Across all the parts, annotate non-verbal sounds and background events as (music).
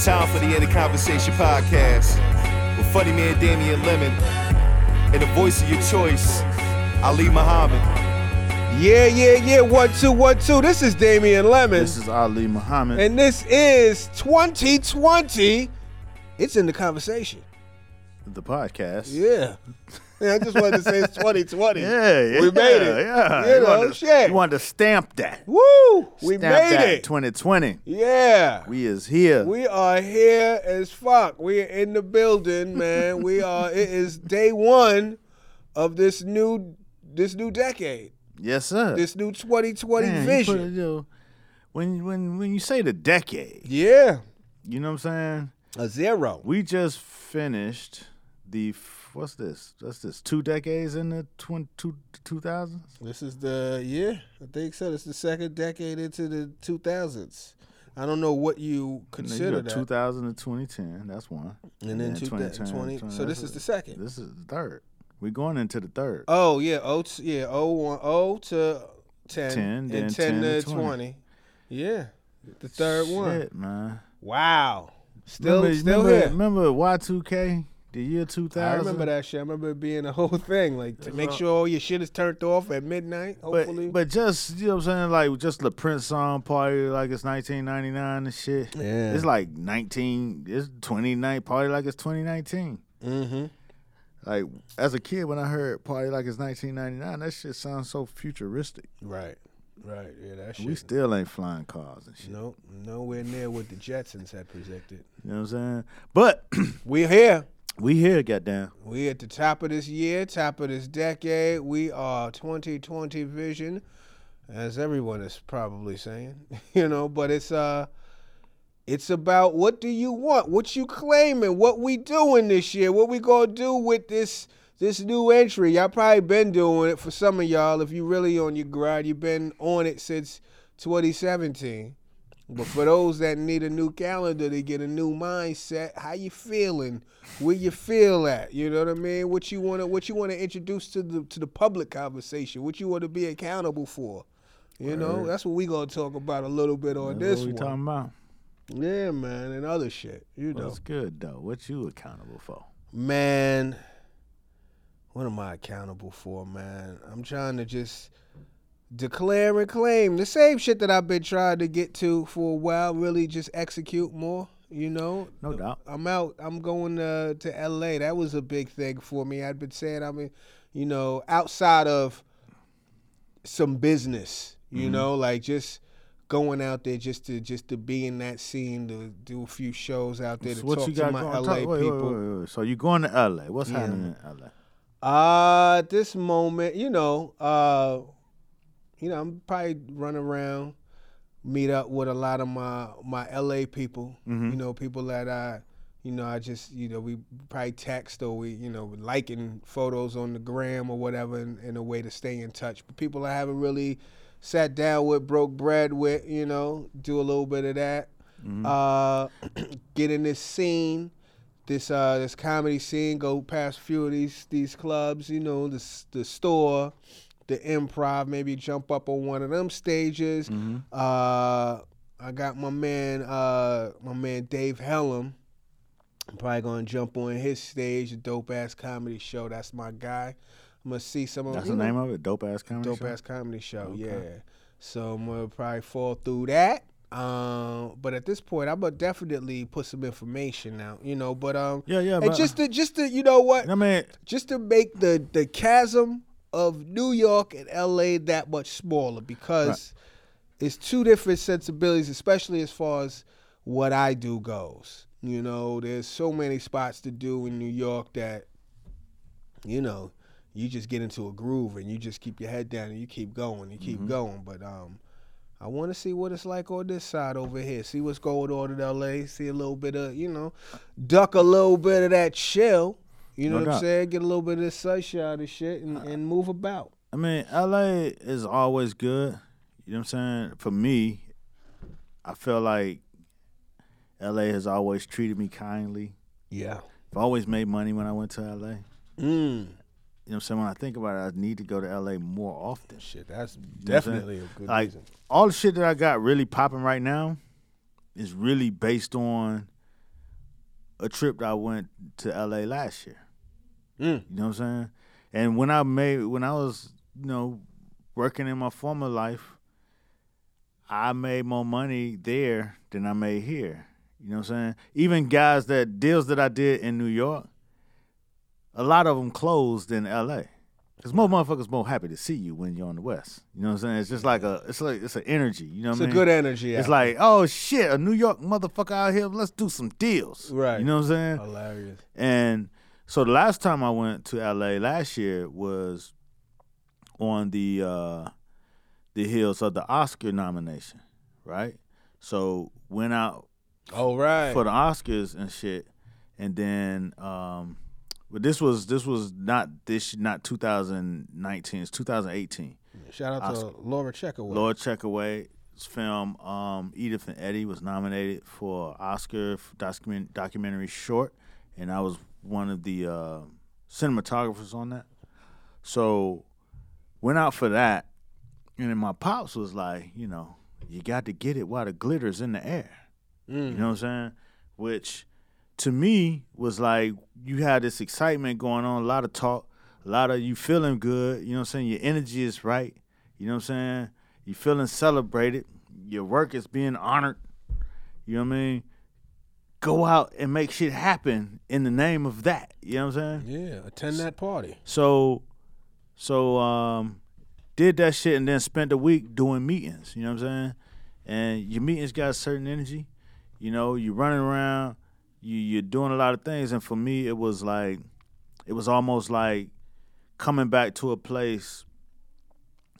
It's time for the End of Conversation podcast with funny man Damian Lemon and the voice of your choice, Ali Muhammad. Yeah, yeah, yeah. One, two, one, two. This is Damian Lemon. This is Ali Muhammad. and this is 2020. It's in the conversation. the podcast. Yeah. (laughs) Yeah, I just wanted to say it's 2020. Yeah, yeah. We made it. Yeah. You know, wanted to, shit. You wanted to stamp that. Woo! We stamp made that it. 2020. yeah. We is here. We are here as fuck. We are in the building, man. we (laughs) are. It is day one of this new this new decade. yes, sir. This new 2020 Man, you vision. put you know, when when when you say the decade, yeah. you know what I'm saying? A zero. We just finished the what's this? What's this? Two decades in the twen- two, 2000s? This is the year. I think so. It's the second decade into the 2000s. I don't know what you consider that. 2000 to 2010. That's one. and then 2020. So this is the second. This is the third. We're going into the third. Oh yeah, oh t- yeah, oh one, oh to 10, 10, and then 10, 10 to to 20. 20. Yeah, the third one. Shit, man. Wow, still remember, still remember, here. Remember Y2K, the year 2000. I remember that shit. I remember it being a whole thing, like to make sure all your shit is turned off at midnight. Hopefully, But, but just you know what I'm saying, like just the Prince song party like it's 1999 and shit. Yeah. It's like 19. It's 29 party like it's 2019. mm-hmm. Like as a kid, when I heard party like it's 1999, that shit sounds so futuristic. right, right, yeah, that shit. We still ain't flying cars and shit. Nope, nowhere near what the Jetsons had predicted. You know what I'm saying? But We're here. We here, goddamn. We at the top of this year, top of this decade. We are 2020 vision, as everyone is probably saying, (laughs) you know. But it's uh, it's about what do you want, what you claiming, what we doing this year, what we gonna do with this this new entry. Y'all probably been doing it for some of y'all. If you really on your grind, you've been on it since 2017. But for those that need a new calendar to get a new mindset, how you feeling? Where you feel at? You know what I mean? What you wanna what you wanna introduce to the to the public conversation? What you want to be accountable for? You know, that's what we gonna talk about a little bit on That's this what we one. talking about. Yeah, man, and other shit. You know, That's good though. What you accountable for? man. What am I accountable for, man? I'm trying to just declare and claim the same shit that I've been trying to get to for a while. Really, just execute more. You know, No doubt. I'm out. I'm going uh, to L.A. That was a big thing for me. I'd been saying, I mean, you know, outside of some business, you Mm-hmm. know, like just going out there just to just to be in that scene, to do a few shows out there, to So what talk you to my going? L.A. Talk- wait, people. wait, wait. So you going to LA? What's Yeah. happening in LA? Uh, at this moment, you know, uh, you know, I'm probably run around, meet up with a lot of my my LA people. Mm-hmm. You know, people that I, you know, I just, you know, we probably text or we, you know, liking photos on the gram or whatever in, in a way to stay in touch. But people I haven't really sat down with, broke bread with, you know, do a little bit of that. Uh, (clears throat) get in this scene this uh this comedy scene, go past a few of these these clubs, you know, the the store, the improv, maybe jump up on one of them stages. Uh I got my man uh my man Dave Helem. I'm probably gonna jump on his stage, a dope ass comedy show. That's my guy. I'm gonna see some of That's the know, name of it. Dope ass comedy. Show. Dope show? ass comedy show. Okay. Yeah. So I'm gonna probably fall through that. Um, but at this point, I'm gonna definitely put some information out. You know, but um, Yeah, yeah. and But, just to just to you know what, I mean, just to make the the chasm of New York and LA that much smaller because it's two different sensibilities, especially as far as what I do goes. You know, there's so many spots to do in New York that, you know, you just get into a groove and you just keep your head down and you keep going, you keep going. But um, I want to see what it's like on this side over here. See what's going on in LA. See a little bit of, you know, duck a little bit of that chill. You know No what I'm saying? Get a little bit of this sunshine and shit and, and move about. I mean, LA is always good. You know what I'm saying? For me, I feel like LA has always treated me kindly. Yeah. I've always made money when I went to LA. Mm. You know what I'm saying? When I think about it, I need to go to LA more often. Shit, that's I'm definitely a good Like reason. all the shit that I got really popping right now is really based on a trip that I went to LA last year. Mm. You know what I'm saying? And when I made when I was, you know, working in my former life, I made more money there than I made here. You know what I'm saying? Even guys that deals that I did in New York, a lot of them closed in LA. Cause more motherfuckers more happy to see you when you're on the West. You know what I'm saying? It's just like a, it's like it's an energy. You know what It's a mean? good energy. It's out like, oh shit, a New York motherfucker out here. Let's do some deals. Right. You know what I'm saying? hilarious. And so the last time I went to LA last year was on the uh the heels of the Oscar nomination, right? So went out Oh right. for the Oscars and shit, and then um but this was this was not this not 2019, it's 2018. Shout out to Oscar. Laura Checkoway. Laura Checkoway's film um, Edith and Eddie was nominated for Oscar for document, documentary short, and I was one of the uh, cinematographers on that. So went out for that, and then my pops was like, you know, you got to get it while the glitter's in the air. Mm. You know what I'm saying? Which to me was like you had this excitement going on, a lot of talk, a lot of you feeling good, you know what I'm saying? Your energy is right. You know what I'm saying? You feeling celebrated. Your work is being honored. You know what I mean? Go out and make shit happen in the name of that. You know what I'm saying? Yeah, attend that party. So so um did that shit and then spent the week doing meetings, you know what I'm saying? And your meetings got a certain energy. You know, you're running around, you you're doing a lot of things and for me it was like it was almost like coming back to a place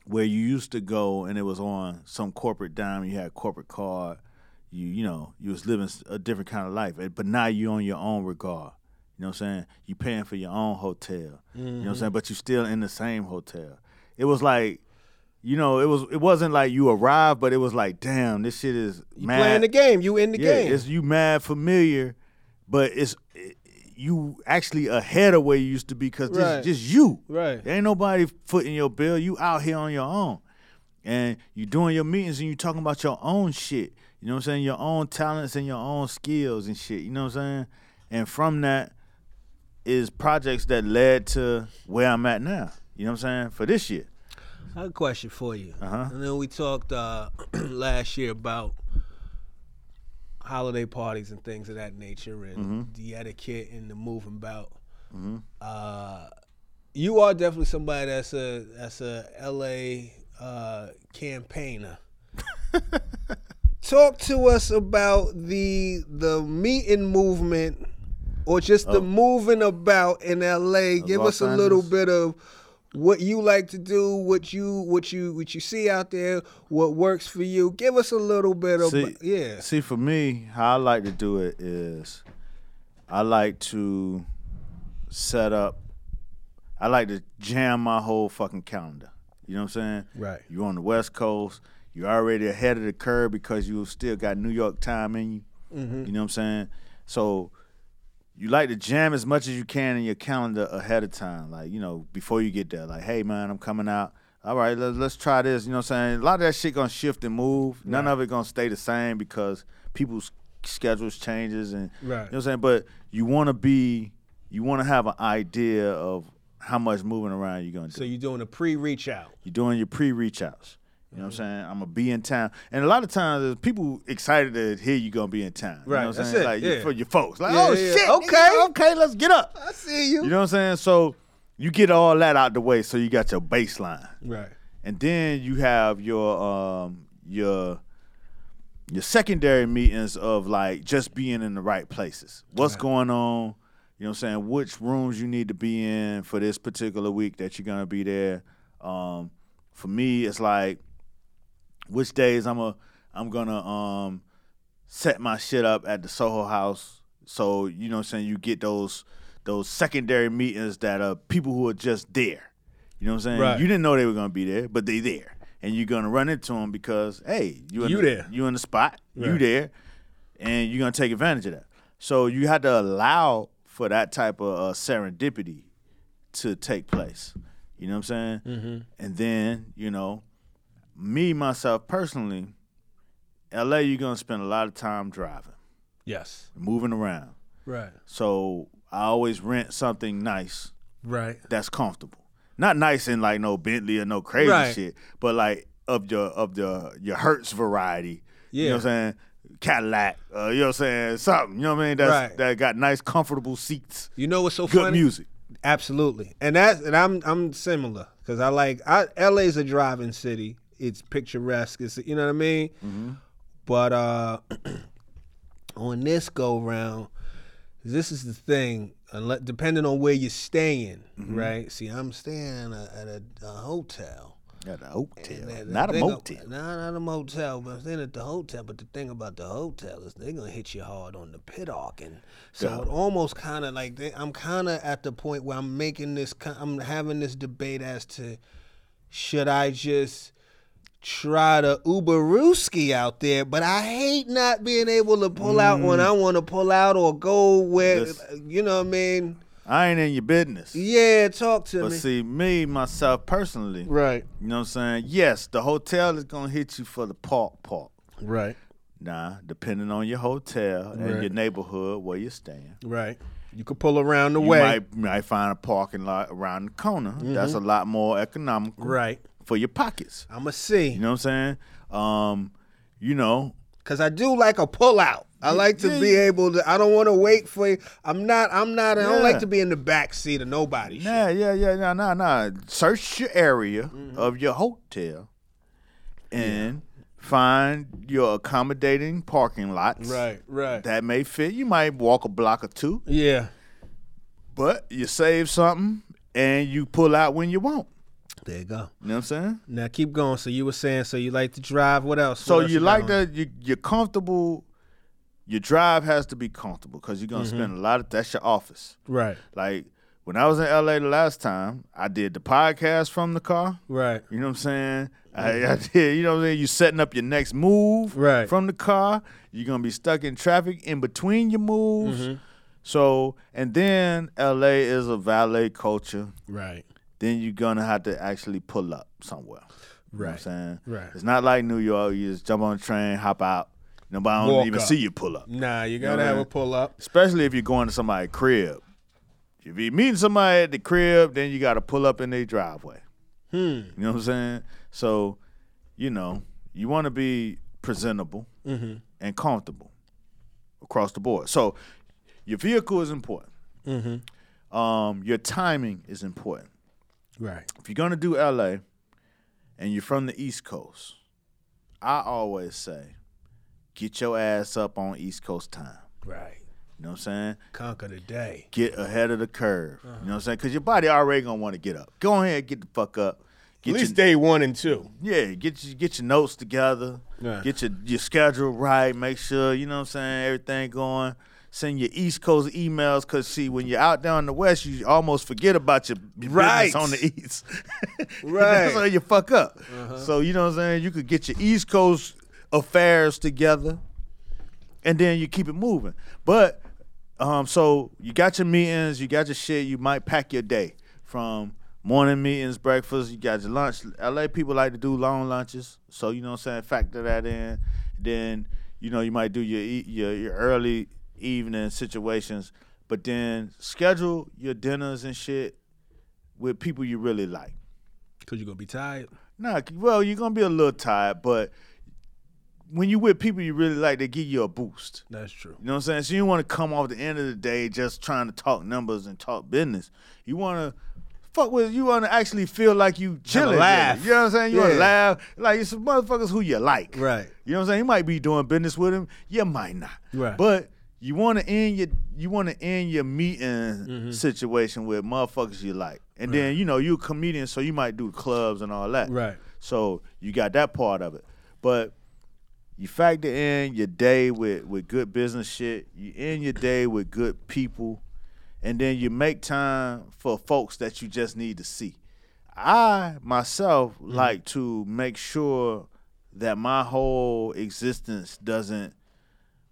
where you used to go and it was on some corporate dime, you had a corporate card, you you know, you was living a different kind of life. But now you on your own regard. You know what I'm saying? You paying for your own hotel. You know what I'm Mm-hmm. saying? But you're still in the same hotel. It was like, you know, it was it wasn't like you arrived, but it was like, damn, this shit is You mad. playing the game. You in the yeah, game. it's you mad familiar, but it's it, you actually ahead of where you used to be because this Right. is just you. Right. There ain't nobody footing your bill. You out here on your own. And you doing your meetings and you talking about your own shit. You know what I'm saying? Your own talents and your own skills and shit. You know what I'm saying? And from that is projects that led to where I'm at now. You know what I'm saying? For this year. I have a question for you. Uh-huh. And then we talked uh, (clears throat) last year about holiday parties and things of that nature and Mm-hmm. the etiquette and the moving about. Uh, you are definitely somebody that's a that's a LA uh, campaigner. (laughs) Talk to us about the the meeting movement or just the Oh. moving about in LA. Give Los us a little bit of what you like to do, what you what you what you see out there, what works for you. Give us a little bit of See, yeah. See, for me, how I like to do it is, I like to set up. I like to jam my whole fucking calendar. You know what I'm saying? Right. You're on the West Coast. You're already ahead of the curve because you still got New York time in you. Mm-hmm. You know what I'm saying? So you like to jam as much as you can in your calendar ahead of time. Like, you know, before you get there. Like, hey man, I'm coming out. All right, let's, let's try this. You know what I'm saying? A lot of that shit gonna shift and move. None of it gonna stay the same because people's schedules changes and Right. you know what I'm saying? But you wanna be you wanna have an idea of how much moving around you're gonna do. So you're doing a pre-reach out. You're doing your pre-reach outs. You know what I'm saying? I'm gonna be in town, and a lot of times there's people excited to hear you gonna be in town. You Right, know what I'm that's saying? it, Like yeah. for your folks, like Yeah, oh yeah, shit, okay. nigga, okay, let's get up. I see you. You know what I'm saying? So you get all that out the way, so you got your baseline, right. and then you have your um your your secondary meetings of like just being in the right places. What's Right. going on? You know what I'm saying? Which rooms you need to be in for this particular week that you're gonna be there. Um, for me, it's like which days I'm a I'm gonna um set my shit up at the Soho House. So you know what I'm saying you get those those secondary meetings that are people who are just there. You know what I'm saying? Right. You didn't know they were gonna be there, but they there, and you're gonna run into them because hey, you You the, there. you in the spot, you Right. there, and you're gonna take advantage of that. So you had to allow for that type of uh, serendipity to take place. You know what I'm saying? Mm-hmm. And then you know, me myself personally, LA, you're gonna spend a lot of time driving Yes. moving around. Right. So I always rent something nice Right. that's comfortable. Not nice in like no Bentley or no crazy Right. shit, but like of your of the your Hertz variety. You know Yeah. what I'm saying? Cadillac, uh, you know what I'm saying? Something, you know what I mean? That's Right. that got nice, comfortable seats, You know what's so good funny? music. Absolutely, and that's and I'm I'm similar because I like I, LA's a driving city. It's picturesque. It's you know what I mean. Mm-hmm. But uh, (clears throat) on this go round, this is the thing. Unless, depending on where you're staying, Mm-hmm. right? See, I'm staying at a, at a, a hotel. At a hotel, And not a motel. Nah, not a motel, but I'm staying at the hotel. But the thing about the hotel is they're gonna hit you hard on the pit arcing. So Yeah. it almost kind of like they, I'm kind of at the point where I'm making this. I'm having this debate as to should I just try to Uberooski out there, but I hate not being able to pull out when mm. I want to pull out or go where Yes. you know what I mean. I ain't in your business. Yeah, talk to But me. But see, me myself personally, right, you know what I'm saying? Yes, the hotel is gonna hit you for the park park. right, Nah, depending on your hotel and Right. your neighborhood where you're staying. right. You could pull around the You way. might, might find a parking lot around the corner. That's mm-hmm. a lot more economical Right. For your pockets. I'ma see. You know what I'm saying? Um, you know, Cause I do like a pull out. I like to Yeah, be able to. I don't want to wait for you. I'm not. I'm not. I don't like to be in the back seat of nobody. shit. nah, yeah, yeah, nah, nah, nah. Search your area of your hotel and find your accommodating parking lots. Right. Right. That may fit. You might walk a block or two, yeah. but you save something and you pull out when you want. There you go. You know what I'm saying? Now keep going. So you were saying. So you like to drive. What else? So What else you like that? You, you're comfortable. Your drive has to be comfortable because you're gonna Mm-hmm. spend a lot of. That's your office. Right. Like when I was in LA the last time, I did the podcast from the car. Right. You know what I'm saying? I, I did. You know what I'm saying? You setting up your next move. Right. from the car. You're gonna be stuck in traffic in between your moves. Mm-hmm. So and then LA is a valet culture. Right. Then you're gonna have to actually pull up somewhere. You know what I'm saying? Right. It's not like New York. You just jump on the train, hop out. Nobody don't even up. see you pull up. Nah, you gotta know have a pull up. Especially if you're going to somebody's crib. If you're meeting somebody at the crib, then you got to pull up in their driveway. Hmm. You know what I'm saying? So, you know, you want to be presentable Mm-hmm. and comfortable across the board. So, your vehicle is important. Mm-hmm. Um, your timing is important. Right. If you're gonna do LA and you're from the East Coast, I always say, get your ass up on East Coast time. Right. You know what I'm saying? Conquer the day. Get ahead of the curve. You uh-huh. know what I'm saying? Because your body already gonna want to get up. Go ahead, get the fuck up. Get At your, least day one and two. yeah, get your get your notes together. Yeah. Get your your schedule right. Make sure you know what I'm saying. Everything going. Send your East Coast emails because see when you're out down in the West, you almost forget about your, Right. business on the East. (laughs) Right. That's how you fuck up. So you know what I'm saying. You could get your East Coast affairs together, and then you keep it moving. But um, so you got your meetings, you got your shit. You might pack your day from morning meetings, breakfast. You got your lunch. LA people like to do long lunches, so you know what I'm saying. Factor that in. Then you know you might do your your, your early evening situations, but then schedule your dinners and shit with people you really like. Cause you're gonna be tired. Nah, well, you're gonna be a little tired, but when you with people you really like, they give you a boost. That's true. You know what I'm saying? So you want to come off the end of the day just trying to talk numbers and talk business. You want to fuck with. You want to actually feel like you chilling. laugh. You know what I'm saying? You want to laugh. Like it's some motherfuckers who you like. Right. You know what I'm saying? You might be doing business with them. You might not. Right. But you want to end your you want to end your meeting Mm-hmm. situation with motherfuckers you like, and then you know you're a comedian, so you might do clubs and all that. Right. So you got that part of it, but you factor in your day with with good business shit. You end your day with good people, and then you make time for folks that you just need to see. I myself like to make sure that my whole existence doesn't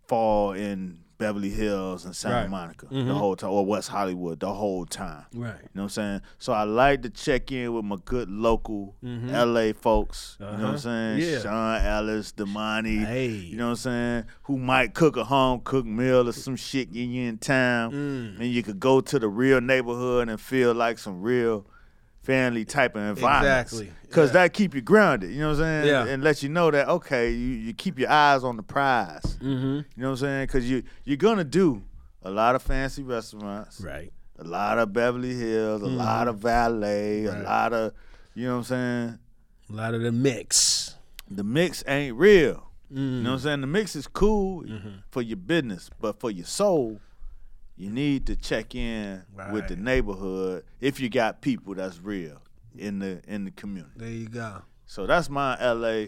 fall in Beverly Hills and Santa Right. Monica Mhm. the whole time, or West Hollywood the whole time. Right. You know what I'm saying? So I like to check in with my good local Mhm. LA folks. You know what Uh-huh. I'm saying? Yeah. Sean Ellis, Damani. Hey. You know what I'm saying? Who might cook a home cooked meal or some shit when you in town. Mm. And you could go to the real neighborhood and feel like some real family type of environment. Exactly. Cause Yeah. that keep you grounded, you know what I'm saying? Yeah. And let you know that okay, you, you keep your eyes on the prize. Mm-hmm. You know what I'm saying? Cause you you're gonna do a lot of fancy restaurants, Right. a lot of Beverly Hills, a lot of valet, Right. a lot of you know what I'm saying? A lot of the mix. The mix ain't real. Mm. You know what I'm saying? The mix is cool Mm-hmm. for your business, but for your soul, you need to check in with the neighborhood if you got people that's real in the in the community. There you go. So that's my LA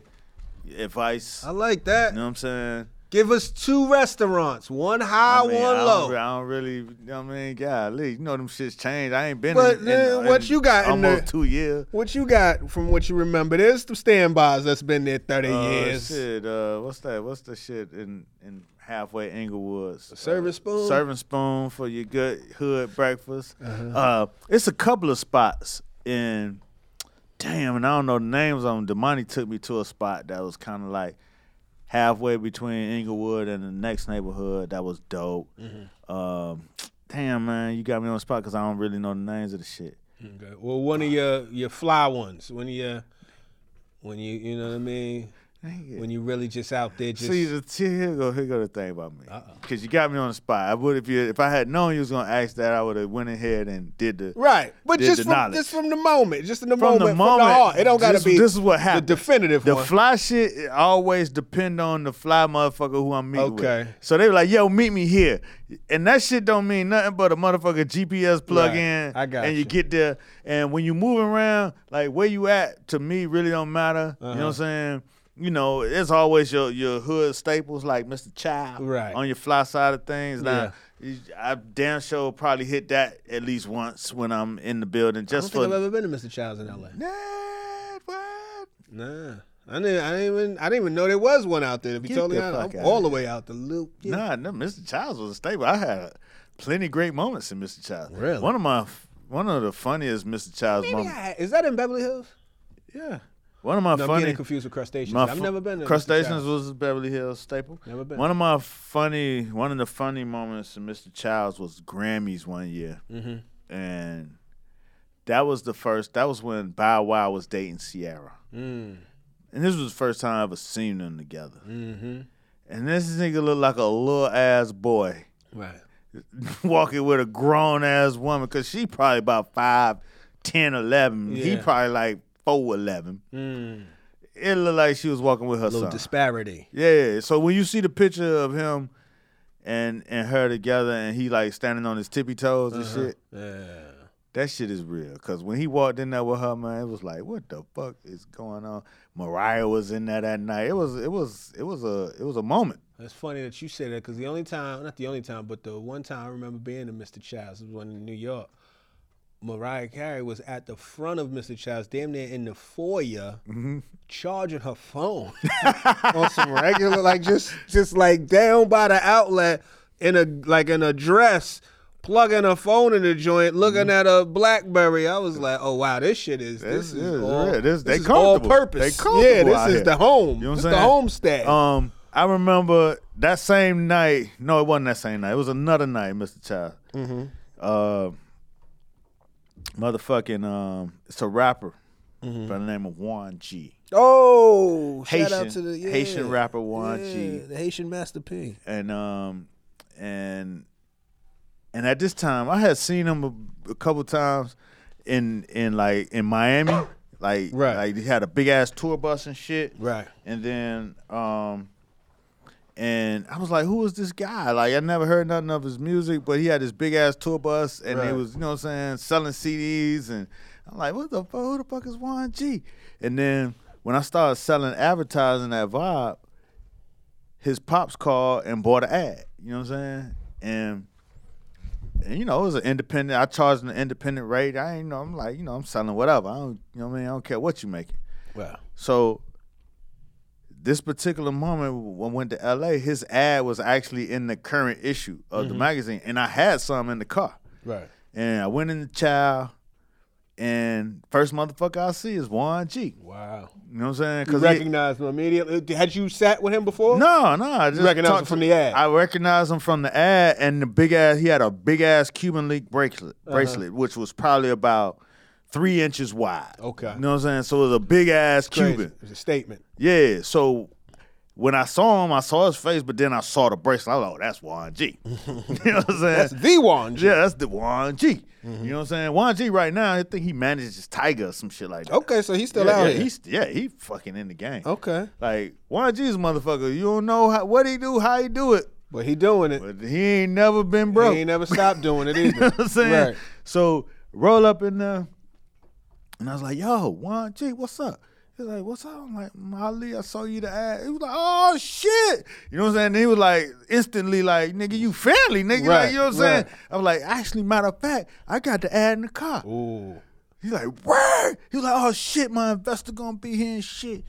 advice. I like that. You know what I'm saying? Give us two restaurants, one high, I mean, one I low. I don't really, you know what I mean, golly, you know them shits changed. I ain't been But in, in, what in you got in almost the- two years. What you got from what you remember? There's some standbys that's been there 30 Uh, years. Shit, uh, what's that? What's the shit in in halfway Inglewood's? serving Uh, spoon? Serving spoon for your good hood breakfast. Uh-huh. uh it's a couple of spots in. Damn, and I don't know the names of them. Damani took me to a spot that was kind of like halfway between Inglewood and the next neighborhood. That was dope. Mm-hmm. Um, damn, man, you got me on the spot because I don't really know the names of the shit. Okay. Well, one of your your fly ones. One of your when you you know what I mean. When you really just out there just See, the, see, here go here go the thing about me. Cause you got me on the spot. I would if you if I had known you was gonna ask that, I would have went ahead and did the right, but just from knowledge. just from the moment, just in the From moment, the from the heart. It don't got to this- be. this is what happened. the definitive the one. fly shit. It always depend on the fly motherfucker who I'm meeting Okay. with. So they were like, "Yo, meet me here," and that shit don't mean nothing but a motherfucker GPS plug Right. in. I got and you you. get there, and when you moving around, like where you at, to me really don't matter. You know what Uh-huh. I'm saying? You know, it's always your your hood staples like Mr. Chow Right. on your fly side of things. Now, Yeah. I damn sure probably hit that at least once when I'm in the building, I don't just think for I've ever been to Mr. Chow's in L.A. Nah, what? Nah, I didn't. I didn't even. I didn't even know there was one out there. To be Get totally honest, I'm all the way out the loop. Yeah. Nah, no, Mr. Chow's was a staple. I had plenty great moments in Mr. Chow's. Really? One of my one of the funniest Mr. Chow's Maybe moments. is that in Beverly Hills? Yeah. One of my No, I'm funny getting confused with crustaceans. I've fu- never been to Crustaceans was a Beverly Hills staple. Never been. One of my funny one of the funny moments in Mr. Chow's was Grammys one year. Mm-hmm. And that was the first that was when Bow Wow was dating Ciara. Mm. And this was the first time I ever seen them together. Mm-hmm. And this nigga looked like a little ass boy Right. (laughs) walking with a grown ass woman because she probably about 5, 10, 11. He probably like 4, 11. Mm. It looked like she was walking with her A little son. disparity. yeah. So when you see the picture of him and and her together and he like standing on his tippy toes and Uh-huh. shit, Yeah. that shit is real. Cause when he walked in there with her, man, it was like, what the fuck is going on? Mariah was in there that night. It was it was it was a it was a moment. It's funny that you say that because the only time, not the only time, but the one time I remember being in Mr. Chow's was when in New York. Mariah Carey was at the front of Mr. Chow's, damn near in the foyer, Mm-hmm. charging her phone (laughs) on some regular, like just just like down by the outlet in a like in a dress, plugging her phone in the joint, looking Mm-hmm. at a BlackBerry. I was like, oh wow, this shit is this, This is is all, real. This- they is all purpose. They comfortable yeah, this is here. the home. You know what this I'm saying? the homestead. Um, I remember that same night. No, it wasn't that same night. It was another night, Mr. Chow. Mm-hmm. Uh, motherfucking um, it's a rapper Mm-hmm. by the name of Won-G. Oh, shout Haitian- out to the yeah, Haitian rapper Won yeah, G. the Haitian Master P. and um and and at this time I had seen him a, a couple times in in like in Miami, like Right. like he had a big ass tour bus and shit, Right. and then um and I was like, who is this guy? Like I never heard nothing of his music, but he had this big ass tour bus and he was, you know what I'm saying, selling CDs and I'm like, what the fuck? Who the fuck is Won-G? And then when I started selling advertising that vibe, his pops called and bought an ad. You know what I'm saying? And and you know, it was an independent. I charged an independent rate. I ain't you know. I'm like, you know, I'm selling whatever. I don't, you know, what I mean, I don't care what you making. Wow. So this particular moment when I went to LA, his ad was actually in the current issue of the magazine, and I had some in the car. Right. And I went in the child, and first motherfucker I see is Won-G. Wow. You know what I'm saying? You he- recognized him immediately. Had you sat with him before? no, no, I just recognize him from to- the ad? I recognized him from the ad and the big ass. He had a big ass Cuban link bracelet, Uh-huh. bracelet, which was probably about three inches wide. Okay. you know what I'm saying? So it was a big ass Cuban. It was a statement. Yeah. So when I saw him, I saw his face, but then I saw the bracelet. I was like, oh, that's Won-G. (laughs) you know what I'm saying? That's the one. yeah, that's the Won-G. Mm-hmm. You know what I'm saying? Won-G right now, I think he manages Tiger or some shit like that. Okay, so he's still yeah, out yeah, here. He's yeah, he fucking in the game. okay, Like Won-G's motherfucker. You don't know how, what he do, how he do it, but he doing it. but he ain't never been broke. He ain't never stopped doing it (laughs) you either. know what I'm saying? Right. So roll up in there, and I was like, "Yo, Won-G, what's up?" He's like, "What's up?" I'm like, "Molly, I saw you the ad." He was like, "Oh shit!" You know what I'm saying? And he was like, instantly like, "Nigga, you family, nigga." Right, Like, you know what I'm saying? I was like, "Actually, matter of fact, I got the ad in the car." Ooh. He's like, word. He was like, oh shit, my investor gonna be here and shit.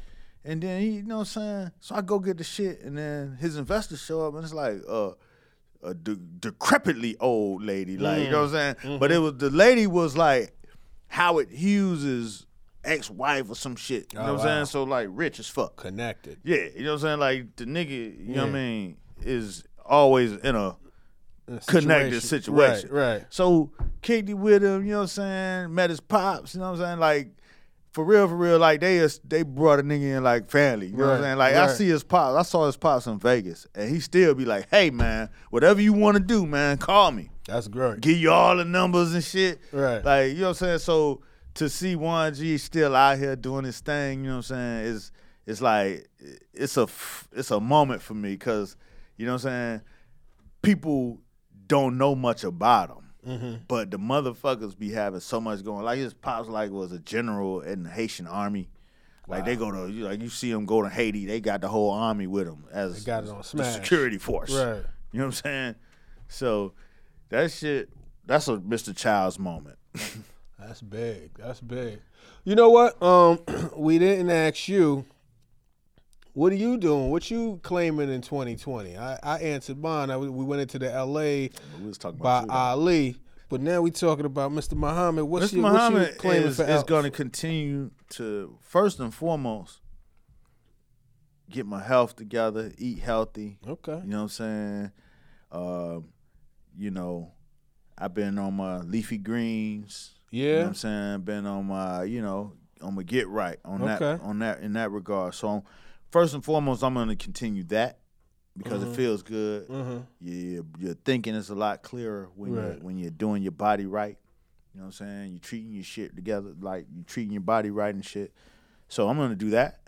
And then he, you know what I'm saying? So I go get the shit, and then his investors show up, and it's like uh, a de- decrepitly old lady, like you know what I'm saying? But it was the lady was like Howard Hughes's ex-wife or some shit. You know Oh, what I'm oh, wow. saying? So like rich as fuck. Connected. Yeah, you know what I'm saying? Like the nigga, you know what I mean, is always in a a connected situation. Right, right. So kicked it with him, you know what I'm saying? Met his pops, you know what I'm saying? Like for real, for real, like they is- they brought a nigga in like family. You know what I'm saying? Like I see his pops, I saw his pops in Vegas, and he still be like, "Hey man, whatever you want to do, man, call me. That's great. Give you all the numbers and shit." Right. Like you know what I'm saying? So to see Won-G still out here doing his thing, you know what I'm saying? Is it's like it's a it's a moment for me because you know what I'm saying. People don't know much about him. Mm-hmm. But the motherfuckers be having so much going. Like his pops, like was a general in the Haitian army. Like they go to, you like you see them go to Haiti, they got the whole army with them as They got it on the smash. security force. Right. You know what I'm saying? So that shit, that's a Mr. Chow's moment. (laughs) That's big. That's big. You know what? Um, (clears throat) we didn't ask you. What are you doing? What you claiming in 2020? I, I answered mine. I, we went into the L.A. we was talking by. Ali, but now we talking about Mr. Muhammad. What's Mr. your, what you Muhammad claiming is, is going to continue to first and foremost get my health together, eat healthy. Okay. You know what I'm saying? Um, you know, I've been on my leafy greens. You know Yeah. what I'm saying? Been on my, you know, on my get right on that on that in that regard. So first and foremost, I'm gonna continue that because Mm-hmm. it feels good. hmm Your your thinking is a lot clearer when Right. you when you're doing your body right. You know what I'm saying? You're treating your shit together, like you're treating your body right and shit. So I'm gonna do that.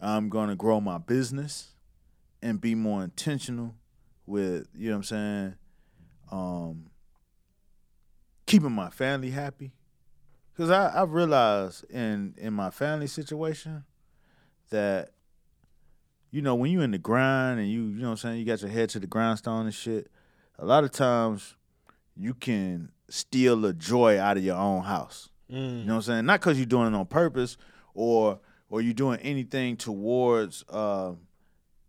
I'm gonna grow my business and be more intentional with, you know what I'm saying? Um keeping my family happy. Cause I, I've realized in in my family situation that you know, when you in the grind and you, you know what I'm saying, you got your head to the grindstone and shit, a lot of times you can steal the joy out of your own house. You know what I'm saying? Not because you're doing it on purpose or or you're doing anything towards uh,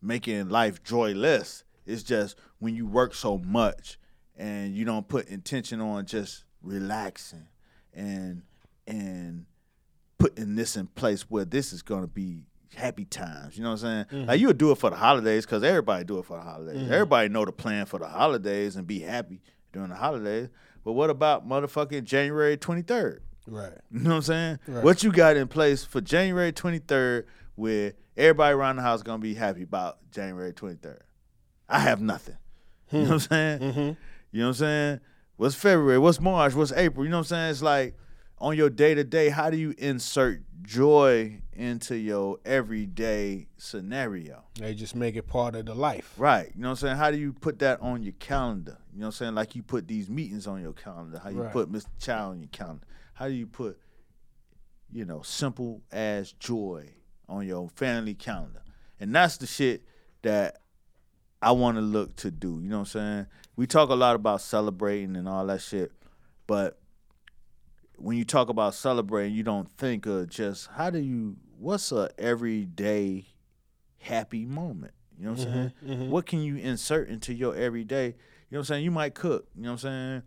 making life joyless. It's just when you work so much and you don't put intention on just relaxing and and putting this in place where this is gonna be happy times. You know what I'm saying? Mm-hmm. Like you'll do it for the holidays because everybody do it for the holidays. Mm-hmm. Everybody know the plan for the holidays and be happy during the holidays. But what about motherfucking January 23rd? Right. You know what I'm saying? Right. What you got in place for January 23rd where everybody around the house gonna be happy about January 23rd? I have nothing. You know hmm. what I'm saying? Mm-hmm. You know what I'm saying? What's February? What's March? What's April? You know what I'm saying? It's like on your day to day, how do you insert joy into your everyday scenario? They just make it part of the life. Right. You know what I'm saying? How do you put that on your calendar? You know what I'm saying? Like you put these meetings on your calendar. How you Right. put Mr. Chow on your calendar. How do you put, you know, simple as joy on your family calendar? And that's the shit that I want to look to do. You know what I'm saying? We talk a lot about celebrating and all that shit, but when you talk about celebrating, you don't think of just how do you what's a everyday happy moment. You know what I'm Mm-hmm, saying? What can you insert into your everyday? You know what I'm saying? You might cook. You know what I'm saying?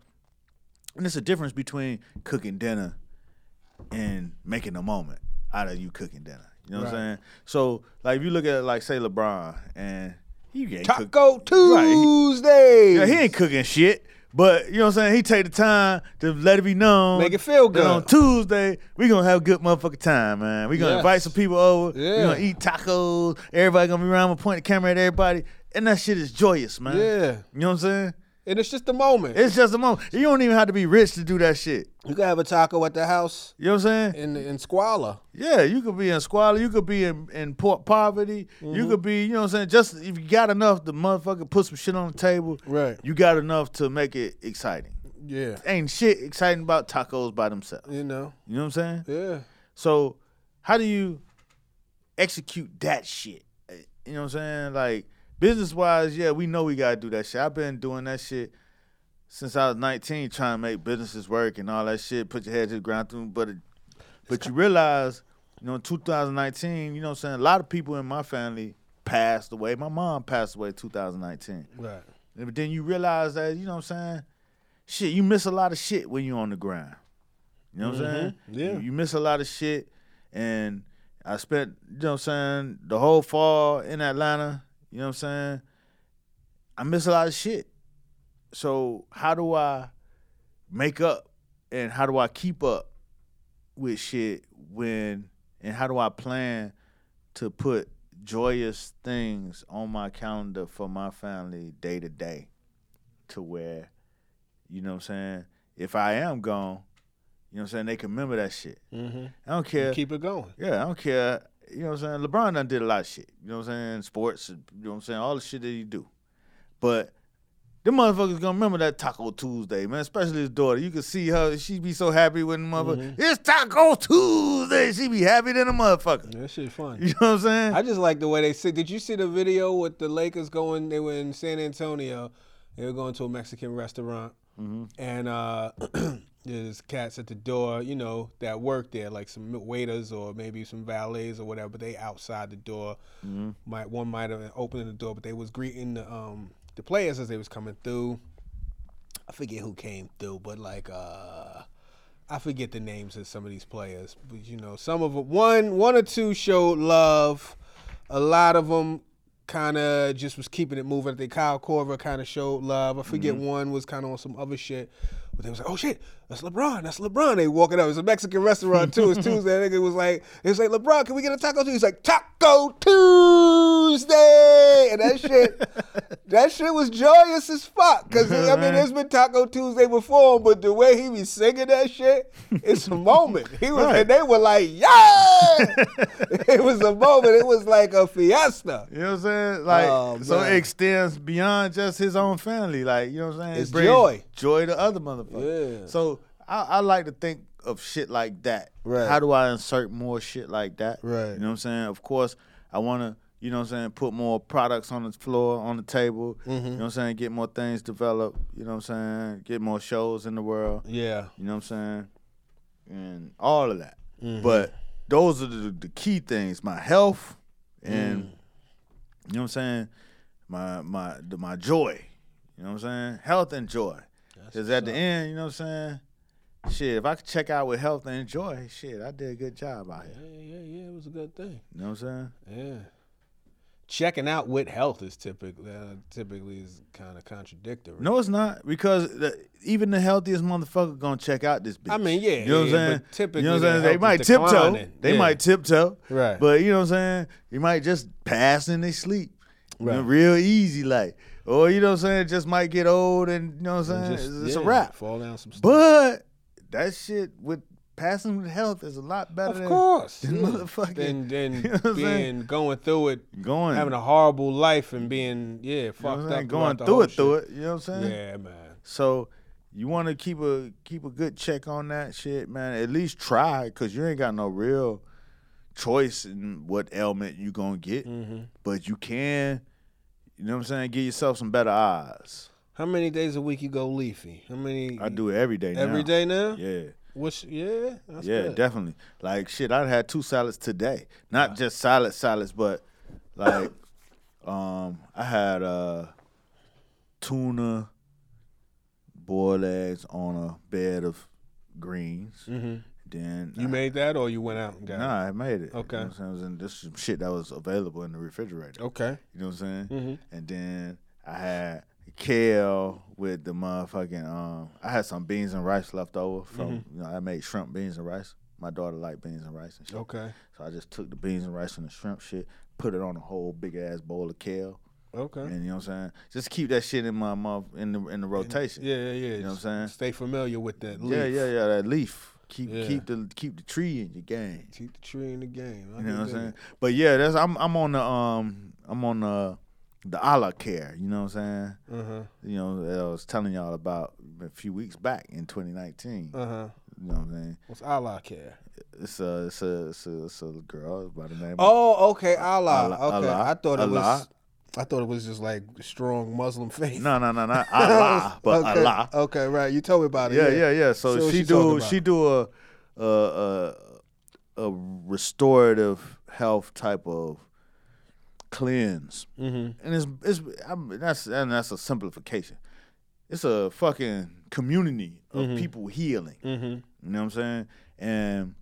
And it's a difference between cooking dinner and making a moment out of you cooking dinner. You know what Right. I'm saying? So like if you look at like say LeBron and he ain't cook- Taco Right. Tuesday. yeah, he ain't cooking shit. But you know what I'm saying? He take the time to let it be known. Make it feel good. on. Tuesday, we gonna have a good motherfucking time, man. We gonna Yes. invite some people over. Yeah. We gonna eat tacos. Everybody gonna be around. Gonna point the camera at everybody. And that shit is joyous, man. Yeah. You know what I'm saying? And it's just a moment. It's just a moment. You don't even have to be rich to do that shit. you can have a taco at the house You know what I'm saying? in in squalor. Yeah, you could be in squalor. You could be in, in poor poverty. Mm-hmm. You could be, you know what I'm saying? Just if you got enough to motherfucker put some shit on the table, Right. you got enough to make it exciting. Yeah. Ain't shit exciting about tacos by themselves. You know. You know what I'm saying? Yeah. So, how do you execute that shit? You know what I'm saying? Like business wise, yeah, we know we gotta do that shit. I've been doing that shit since I was 19, trying to make businesses work and all that shit. Put your head to the ground, through, but it, but you realize, you know, in 2019, you know what I'm saying? A lot of people in my family passed away. My mom passed away in 2019. Right. But then you realize that, you know what I'm saying? Shit, you miss a lot of shit when you're on the ground. You know what I'm mm-hmm. saying? Yeah. You, you miss a lot of shit. And I spent, you know what I'm saying, the whole fall in Atlanta. You know what I'm saying? I miss a lot of shit. So how do I make up and how do I keep up with shit when and how do I plan to put joyous things on my calendar for my family day to day to where you know what I'm saying if I am gone you know what I'm saying they can remember that shit Mm-hmm. I don't care Keep it going. yeah I don't care you know what I'm saying LeBron done did a lot of shit you know what I'm saying sports you know what I'm saying all the shit that he do but them motherfuckers gonna remember that Taco Tuesday, man. Especially his daughter. You can see her; she be so happy when the motherfucker. It's Taco Tuesday. She be happy than a motherfucker. That shit fun. You know what I'm saying? I just like the way they say. Did you see the video with the Lakers going? They were in San Antonio. They were going to a Mexican restaurant, and uh, (clears throat) there's cats at the door. You know that work there, like some waiters or maybe some valets or whatever. But they outside the door. Might one might have been opening the door, but they was greeting the um the players as they was coming through. I forget who came through, but like uh I forget the names of some of these players, but you know, some of them one one or two showed love. A lot of them kind of just was keeping it moving. I think Kyle Korver kind of showed love. I forget one was kind of on some other shit. But they was like, "Oh shit, that's LeBron. That's LeBron." They walking up. It's a Mexican restaurant too. It's Tuesday. Nigga was like, "It was like LeBron, can we get a taco?" Tuesday? He's like, "Taco Tuesday," and that shit, that shit was joyous as fuck. Cause I mean, there's been Taco Tuesday before, but the way he be singing that shit, it's a moment. He was, Right. and they were like, "Yeah!" (laughs) it was a moment. It was like a fiesta. You know what I'm saying? Like, Oh, so it extends beyond just his own family. Like, you know what I'm saying? It's it joy. Joy to other motherfuckers. Yeah. So I, I like to think of shit like that. Right. How do I insert more shit like that? Right. You know what I'm saying? Of course, I want to, you know what I'm saying, put more products on the floor, on the table. Mm-hmm. You know what I'm saying? Get more things developed. You know what I'm saying? Get more shows in the world. Yeah. You know what I'm saying? And all of that. Mm-hmm. But those are the, the key things. My health and Mm. you know what I'm saying? My my the, my joy. You know what I'm saying? Health and joy. Because at the end, you know what I'm saying? Shit, if I could check out with health and enjoy, shit, I did a good job out here. Yeah, yeah, yeah. It was a good thing. You know what I'm saying? Yeah. Checking out with health is typically uh, typically is kind of contradictory. No, it's not because the, even the healthiest motherfucker gonna check out this bitch. I mean, yeah, you know what I'm yeah, saying. typically you know what I'm saying. They might tiptoe. They Yeah. might tiptoe. Right. But you know what I'm saying. You might just pass in their sleep. You know, Right. real easy, like, or you know what I'm saying. Just might get old, and you know what I'm saying. Just, it's, it's a wrap. Fall down some stuff. But that shit with passing with health is a lot better. of than, course, than yeah. motherfucking Then (laughs) then you know what I'm saying? being going through it, going, having a horrible life, and being yeah you know fucked up, saying? going through whole it, through it. You know what I'm saying? Yeah, man. So you want to keep a keep a good check on that shit, man. At least try, cause you ain't got no real choice in what ailment you gonna get, Mm-hmm. but you can, you know what I'm saying. Give yourself some better odds. How many days a week you go leafy? How many? I do it every day. every now. day now. Yeah. What's yeah? That's yeah, good. definitely. Like shit, I had two salads today. Not just salad salads, but like um I had uh tuna boiled eggs on a bed of greens. Mm-hmm. Then You I- made that, or you went out and got Nah, I made it. Okay. You know what I'm saying? It this is shit that was available in the refrigerator. Okay. You know what I'm saying? Mm-hmm. And then I had kale with the motherfucking um I had some beans and rice left over from Mm-hmm. you know, I made shrimp beans and rice. My daughter liked beans and rice and shit. Okay. So I just took the beans and rice and the shrimp shit, put it on a whole big ass bowl of kale. Okay. And you know what I'm saying? Just keep that shit in my mouth in the in the rotation. Yeah, yeah, yeah. You know what I'm saying? Stay familiar with that. Leaf. Yeah, yeah, yeah. That leaf. Keep Yeah. keep the keep the tree in your game. Keep the tree in the game. I You know what I'm saying? But yeah, that's I'm I'm on the um I'm on the the a la care. You know what I'm saying? Uh-huh. You know I was telling y'all about a few weeks back in 2019. Uh-huh. You know what I'm saying? What's Allah care? It's a it's a it's a, it's a girl by the name. of Oh, okay, Allah. Allah- okay. Allah. I thought it was I thought it was just like strong Muslim faith. no no no not (laughs) Allah but okay. Allah. Okay, right. You told me about it. Yeah yeah yeah. So, So she she do she do a a a, a restorative health type of cleanse. Mm-hmm. and it's it's I'm, that's and that's a simplification. It's a fucking community of Mhm. people healing. Mm-hmm. You know what I'm saying? And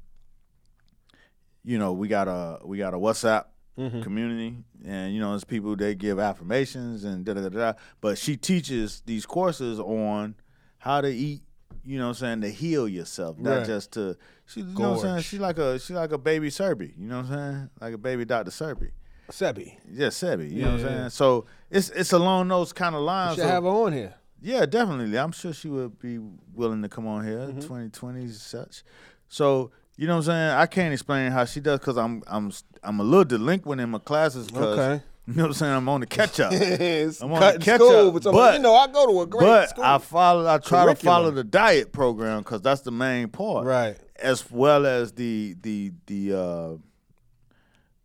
you know we got a we got a WhatsApp Mm-hmm. community, and you know it's people they give affirmations and da da da da. But she teaches these courses on how to eat. You know what I'm saying to heal yourself, not Right. just to. She, you know what I'm saying? Gorge. She like a she like a baby Serby. You know what I'm saying? Like a baby Dr. Serby. Sebi. Yeah, Sebi. You know what I'm Yeah, yeah. saying? So it's it's along those kind of You lines. should So- have her on here. yeah, definitely. I'm sure she would be willing to come on here. Mm-hmm. 2020 and such. So you know what I'm saying? I can't explain how she does because I'm I'm I'm a little delinquent in my classes. Okay. You know what I'm saying? I'm on the catch up. (laughs) I'm on the catch school, up, but, but- you know I go to a great but school. I follow. I try to follow the diet program because that's the main part, right. as well as the the the uh,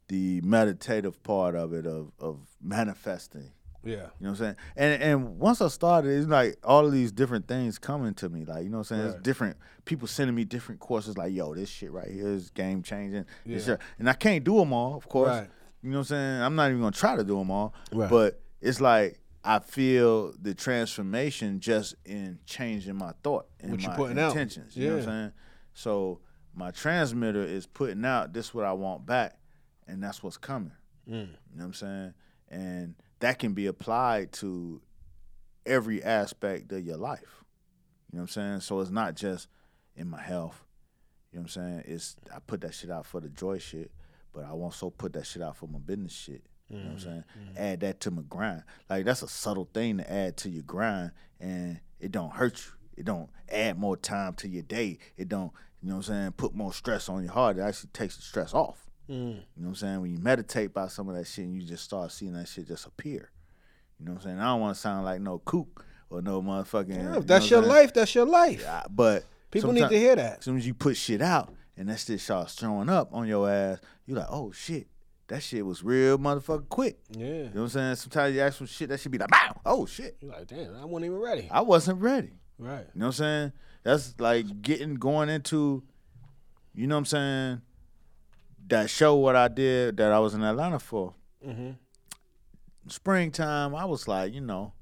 the meditative part of it of of manifesting. Yeah. You know what I'm saying? And and once I started, it's like all of these different things coming to me. Like, you know what I'm saying? Right. It's different people sending me different courses like, yo, this shit right here is game changing. Yeah. And I can't do them all, of course. Right. You know what I'm saying? I'm not even gonna try to do them all. Right. But it's like I feel the transformation just in changing my thought and What my putting out. intentions. You know what I'm saying? So my transmitter is putting out this what I want back, and that's what's coming. Mm. You know what I'm saying? And that can be applied to every aspect of your life. You know what I'm saying? So it's not just in my health. You know what I'm saying? It's I put that shit out for the joy shit, but I also put that shit out for my business shit. You know what I'm saying? Add that to my grind. Like that's a subtle thing to add to your grind and it don't hurt you. It don't add more time to your day. It don't, you know what I'm saying, put more stress on your heart. It actually takes the stress off. Mm. You know what I'm saying? When you meditate about some of that shit and you just start seeing that shit just appear. You know what I'm saying? I don't want to sound like no kook or no motherfucking. you if that's your life, that's your life. Yeah, but People need to hear that. As soon as you put shit out and that shit starts showing up on your ass, you're like, oh shit, that shit was real motherfucking quick. Yeah. You know what I'm saying? Sometimes you ask some shit that should be like, bow, oh shit, You're like, damn, I wasn't even ready. I wasn't ready. Right. You know what I'm saying? That's like getting going into, you know what I'm saying? That show what I did that I was in Atlanta for. Mm-hmm. Springtime, I was like, you know,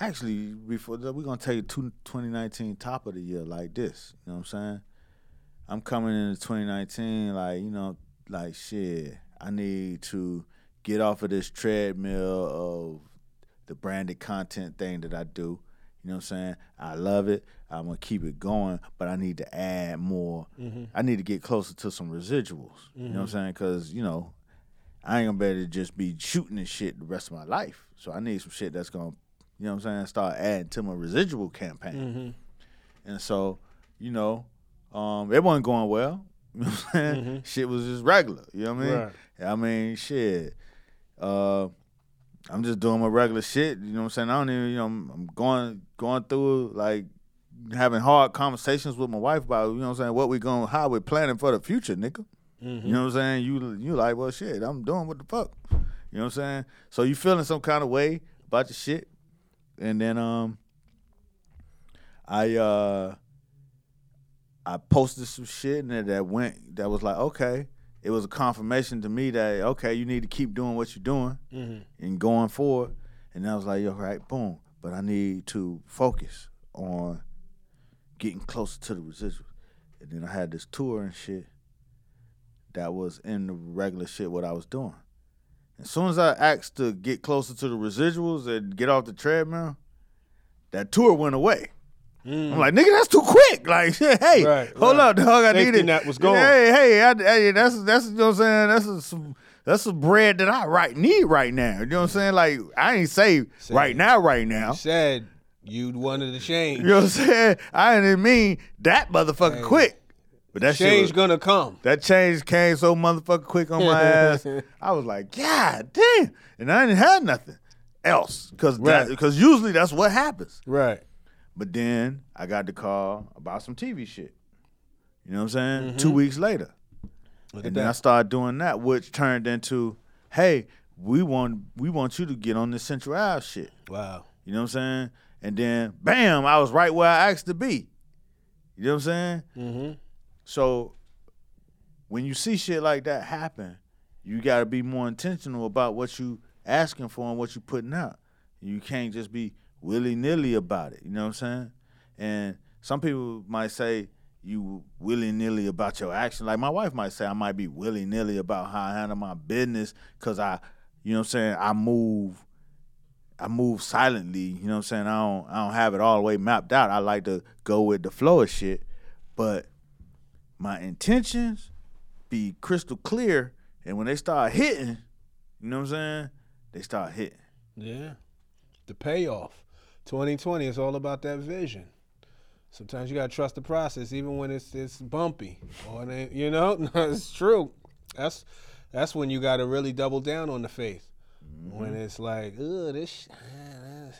actually before we're gonna take two- 2019 top of the year like this. You know what I'm saying? I'm coming into 2019 like you know, like shit. I need to get off of this treadmill of the branded content thing that I do. You know what I'm saying? I love it. I'm gonna keep it going, but I need to add more. I need to get closer to some residuals. You know what I'm saying? Because you know, I ain't gonna better just be shooting this shit the rest of my life. So I need some shit that's gonna, you know what I'm saying, start adding to my residual campaign. Mm-hmm. And so, you know, um, it wasn't going well. (laughs) You know what I'm saying? Shit was just regular. You know what I mean? Right. I mean, shit. Uh, I'm just doing my regular shit. You know what I'm saying? I don't even, you know, I'm, I'm going going through like having hard conversations with my wife about, you know what I'm saying, what we going, how we planning for the future, nigga. You know what I'm saying? You you like, well, shit, I'm doing what the fuck. You know what I'm saying? So you feeling some kind of way about your shit, and then um, I uh, I posted some shit and that went that was like, okay, it was a confirmation to me that okay, you need to keep doing what you're doing Mm-hmm. and going forward. And I was like, all right, boom. But I need to focus on getting closer to the residuals. And then I had this tour and shit that was in the regular shit what I was doing. As soon as I asked to get closer to the residuals and get off the treadmill, that tour went away. I'm like, nigga, that's too quick. Like, (laughs) hey, Mm. Right, hold right. up, dog. I Safety need it. net was gone. Hey, hey, I, hey, that's that's you know what I'm saying. That's a, some that's some bread that I right need right now. You know what I'm saying? Like, I ain't say right now, right now. You said you wanted to change. You know what I'm saying? I didn't mean that motherfucker quick. But that change was- gonna come. that change came so motherfucker quick on my ass. (laughs) I was like, God damn. And I didn't have nothing else. Cause Right. because usually that's what happens. Right. But then I got the call about some TV shit. You know what I'm saying? Two weeks later. Look And then I started doing that, which turned into, hey, we want we want you to get on this Central Ave shit. Wow. You know what I'm saying? And then bam, I was right where I asked to be. You know what I'm saying? Mm-hmm. So when you see shit like that happen, you got to be more intentional about what you asking for and what you putting out. You can't just be willy nilly about it. You know what I'm saying? And some people might say you willy nilly about your action. Like my wife might say I might be willy nilly about how I handle my business because I, you know what I'm saying, I move. I move silently, you know what I'm saying? I don't I don't have it all the way mapped out. I like to go with the flow of shit. But my intentions be crystal clear and when they start hitting, you know what I'm saying? They start hitting. Yeah. The payoff. 2020 is all about that vision. Sometimes you gotta trust the process, even when it's it's bumpy. Or ain't- you know, (laughs) no, it's true. That's that's when you gotta really double down on the faith. When it's like, ugh, this sh- (sighs) ah,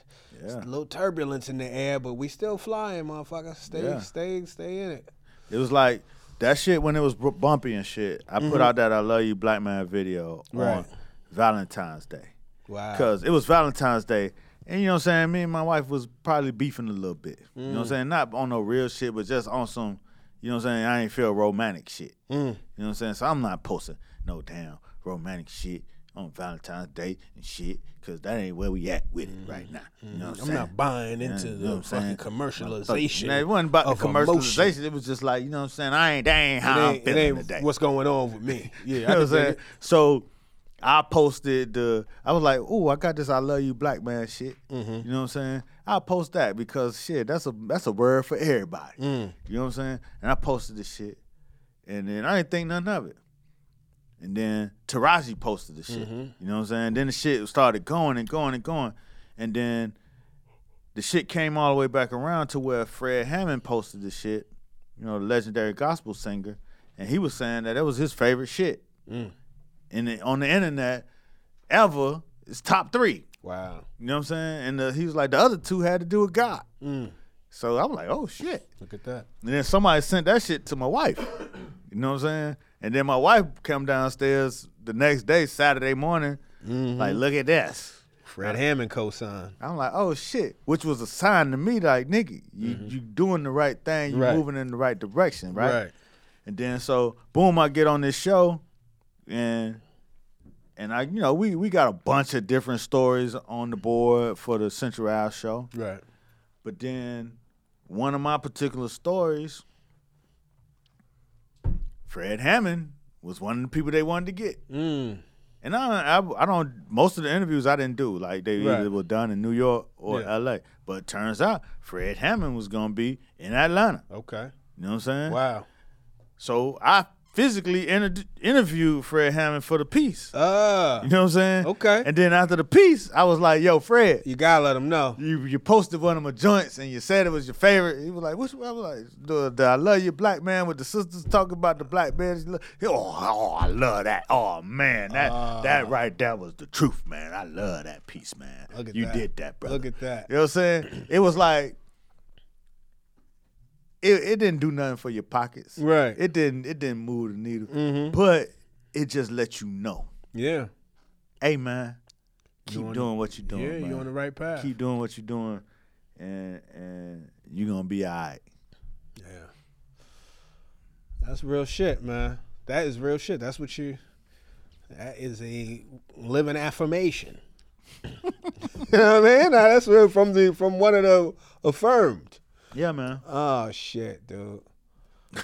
Yeah. a little turbulence in the air, but we still flying, motherfucker. Stay, Yeah. stay, stay in it. It was like that shit when it was bu- bumpy and shit. I put out that I love you black man video on Valentine's Day. Wow. Cause it was Valentine's Day. And you know what I'm saying? Me and my wife was probably beefing a little bit. You know what I'm saying? Not on no real shit, but just on some, you know what I'm saying? I ain't feel romantic shit. Mm. You know what I'm saying? So I'm not posting no damn romantic shit on Valentine's Day and shit, cause that ain't where we at with it right now. You know what I'm, I'm saying? not buying into you know the I'm fucking commercialization. Nah, it wasn't about the emotion. commercialization. It was just like, you know what I'm saying? I ain't, that ain't It how I'm it feeling ain't today. what's going on with me. (laughs) Yeah, You know what I'm saying? So I posted the I was like, "Ooh, I got this I love you black man shit." Mm-hmm. You know what I'm saying? I post that because shit, that's a that's a word for everybody. Mm. You know what I'm saying? And I posted this shit. And then I didn't think nothing of it. And then Taraji posted the shit. Mm-hmm. You know what I'm saying? Then the shit started going and going and going. And then the shit came all the way back around to where Fred Hammond posted the shit, you know, the legendary gospel singer, and he was saying that that was his favorite shit. Mm. And the, on the internet, ever is top three. Wow. You know what I'm saying? And the, he was like, the other two had to do with God. Mm. So I'm like, oh shit. Look at that. And then somebody sent that shit to my wife. You know what I'm saying? And then my wife come downstairs the next day, Saturday morning, mm-hmm. like, look at this. Fred Hammond co-sign. I'm like, oh shit, which was a sign to me, like, nigga, you mm-hmm. you doing the right thing, you Right. moving in the right direction, right? right? And then so boom, I get on this show, and and I, you know, we we got a bunch of different stories on the board for the Central Ave show. Right. But then one of my particular stories, Fred Hammond was one of the people they wanted to get. Mm. And I, I, I don't. Most of the interviews I didn't do. Like they Right. either were done in New York or Yeah. L.A. But it turns out Fred Hammond was gonna be in Atlanta. Okay. You know what I'm saying? Wow. So I physically inter- interviewed Fred Hammond for the piece. Uh, You know what I'm saying? Okay. And then after the piece, I was like, "Yo, Fred, you gotta let them know. you you posted one of my joints and you said it was your favorite. He was like, "Which one?" I was like, the, the I love you, black man, with the sisters talking about the black man. Oh, oh, I love that. Oh man, that Ah. that right there was the truth, man. I love that piece, man. Look at you that. did that, brother. Look at that. You know what I'm saying? (clears throat) It was like it, it didn't do nothing for your pockets. Right. It didn't it didn't move the needle. Mhm. But it just let you know. Yeah. Hey man, keep Doing- doing what you're doing. yeah, man you're on the right path. keep doing what you're doing, and and you're gonna be all right. Yeah. That's real shit, man. that is real shit. That's what you. That is a living affirmation. (laughs) you know what I mean? That's real from the from one of the affirmed. Yeah, man. Oh shit, dude. (laughs)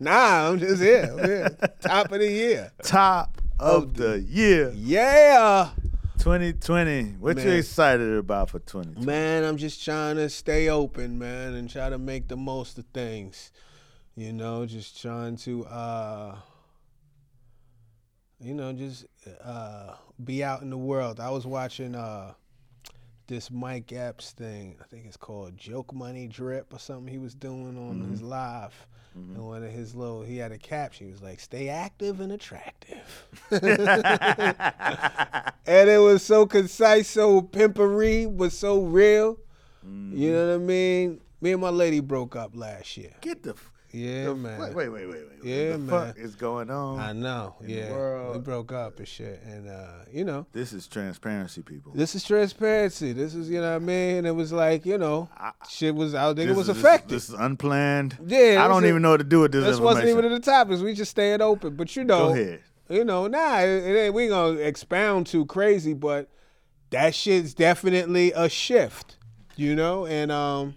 nah, I'm just here. I'm here. Top of the year. Top of the year, Yeah. 2020. What you excited about for 2020? Man, I'm just trying to stay open, man, and try to make the most of things. You know, just trying to uh you know, just uh be out in the world. I was watching uh this Mike Epps thing. I think it's called Joke Money Drip or something he was doing on mm-hmm. his live. Mm-hmm. And one of his little he had a caption, he was like, Stay active and attractive. (laughs) and it was so concise, so pimpery, but so real. You mm-hmm. know what I mean? Me and my lady broke up last year. Get the. f- Yeah, the man. Wait, wait, wait, wait, wait. Yeah, the man. fuck is going on? I know. yeah, we broke up and shit, and uh, you know, This is transparency, people. this is transparency. This is, you know what I mean? It was like, you know, I- shit was out there. It was is- this- affected. This, is unplanned. Yeah, I don't a- even know what to do with this. this wasn't even in the topics. We just staying open. But you know, Go ahead. you know, nah, it, it ain't, we gonna expound too crazy, but that shit's definitely a shift, you know, and um,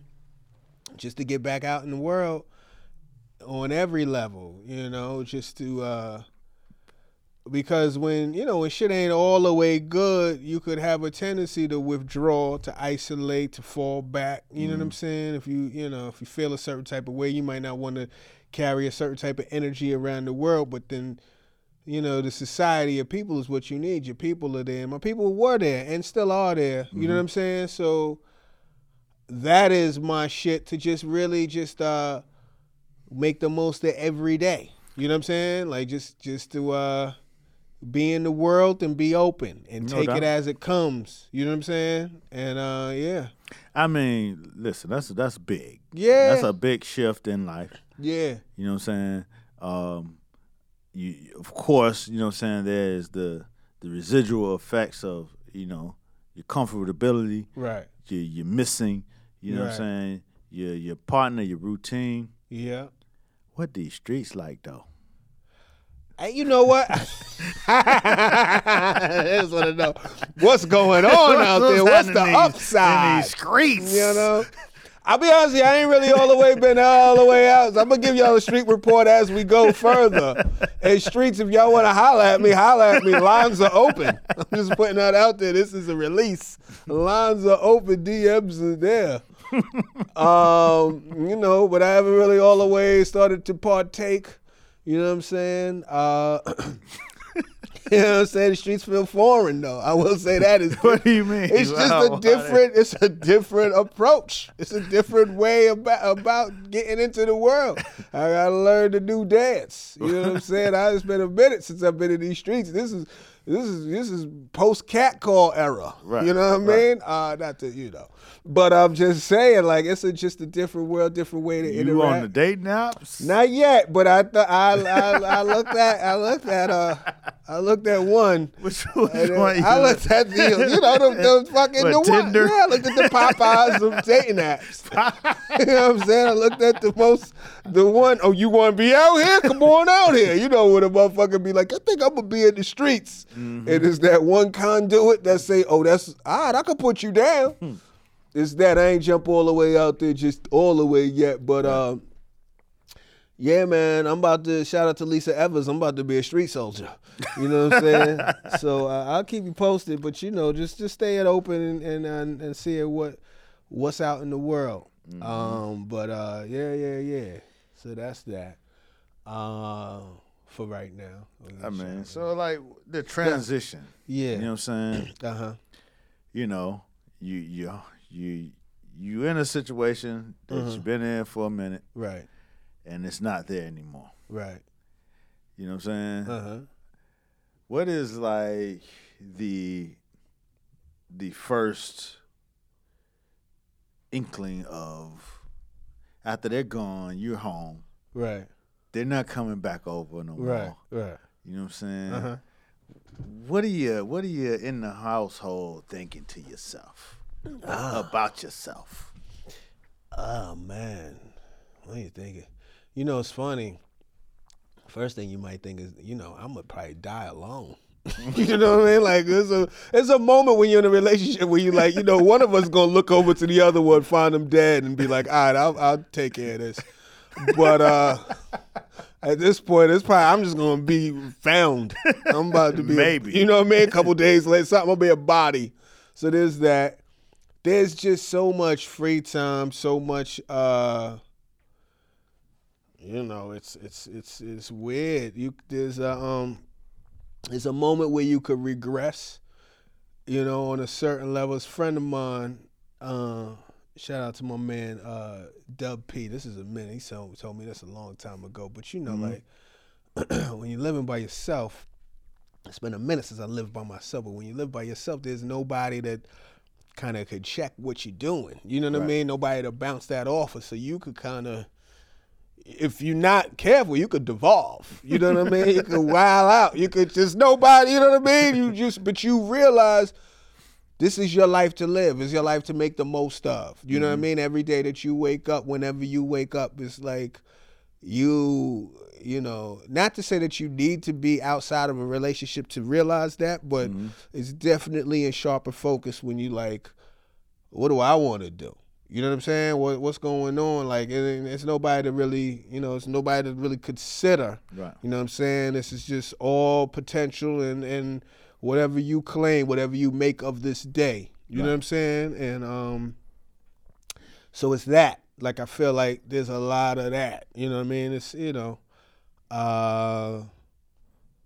just to get back out in the world on every level, you know, just to uh, because when you know when shit ain't all the way good, you could have a tendency to withdraw, to isolate, to fall back. You know what I'm saying? If you you know if you feel a certain type of way, you might not want to carry a certain type of energy around the world, but then you know, the society of people is what you need. Your people are there. My people were there and still are there. You know what I'm saying? So that is my shit to just really just uh make the most of every day. You know what I'm saying? Like just just to uh be in the world and be open and No take doubt. it as it comes. You know what I'm saying? And uh yeah. I mean, listen, that's that's big. Yeah. That's a big shift in life. Yeah. You know what I'm saying? Um, you of course, you know what I'm saying. There's the the residual effects of you know your comfortability, Right. your your missing. You know what I'm saying? Your your partner, your routine. Yeah. What these streets like though? Hey, you know what? (laughs) (laughs) I just want to know what's going on out there. What's the these- upside? in these streets? You know, I'll be honest, you, I ain't really all the way been all the way out. So I'm gonna give y'all a street report as we go further. Hey, streets, if y'all want to holler at me, holler at me. Lines are open. I'm just putting that out there. This is a release. Lines are open. DMs are there. Um, you know, but I haven't really all the way started to partake. You know what I'm saying? Uh, (clears throat) you know what I'm saying? The streets feel foreign though. I will say that is (laughs) What do you mean? it's just a different it's a different approach. It's a different way about about getting into the world. I gotta learn to do dance. You know what I'm saying? I it's been a minute since I've been in these streets. This is this is this is post cat call era. Right, You know what I mean? Uh not to you know. But I'm just saying, like it's a, just a different world, different way to You interact. on the dating apps? Not yet, but I th- I, I I looked at I looked at uh I looked at one. Which, which one? you I looked at the you know them, those fucking What, the one. Tinder? Yeah, I looked at the Popeyes of dating apps. (laughs) you know what I'm saying? I looked at the most the one, oh you wanna be out here? Come on out here. You know what a motherfucker be like, I think I'm gonna be in the streets. Mm-hmm. And it's that one conduit that say, Oh, that's right, I can put you down. Hmm. It's that I ain't jump all the way out there just all the way yet. But um yeah, man, I'm about to shout out to Lisa Evers. I'm about to be a street soldier. You know what I'm saying? (laughs) so uh, I'll keep you posted. But you know, just just stay it open and and and, and see what what's out in the world. Um, but uh, yeah, yeah, yeah. So that's that. Uh, for right now. I mean, so like the transition. yeah. You know what I'm saying? (clears throat) Uh huh. you know, you you you you in a situation that Mm-hmm. you've been in for a minute Right. and it's not there anymore. Right. You know what I'm saying? Uh huh. What is like the the first inkling of after they're gone, you're home. Right. They're not coming back over no Right. more. Right. You know what I'm saying? Uh huh. What are you what are you in the household thinking to yourself about yourself? Oh man, what are you thinking? You know, it's funny. first thing you might think is, you know, I'm gonna probably die alone. (laughs) you know what I mean? Like it's a it's a moment when you're in a relationship where you like, you know, one of us gonna look over to the other one, find them dead, and be like, all right, I'll I'll take care of this. But uh at this point, it's probably I'm just gonna be found. I'm about to be Maybe. you know what I mean? A couple days later, something gonna be a body. So there's that. There's just so much free time, so much uh you know, it's it's it's it's weird. You there's a um there's a moment where you could regress, you know, on a certain level. This friend of mine, uh, shout out to my man uh, Dub P. This is a minute. He told, told me this a long time ago. But you know, like (clears throat) when you're living by yourself, it's been a minute since I lived by myself. But when you live by yourself, there's nobody that kind of could check what you're doing. You know what I mean? Nobody to bounce that off of. So you could kind of if you're not careful, you could devolve. You know what I mean? You could (laughs) wild out. You could just nobody. You know what I mean? You just, but you realize this is your life to live. It's your life to make the most of. You know what I mm-hmm. mean? Every day that you wake up, whenever you wake up, it's like you, you know, not to say that you need to be outside of a relationship to realize that, but it's definitely in sharper focus when you like, what do I want to do? You know what I'm saying? What what's going on? Like, it, it's nobody to really, you know, it's nobody to really consider. Right. You know what I'm saying? This is just all potential and and whatever you claim, whatever you make of this day. You know what I'm saying? And um, so it's that. Like I feel like there's a lot of that. You know what I mean? It's you know, uh,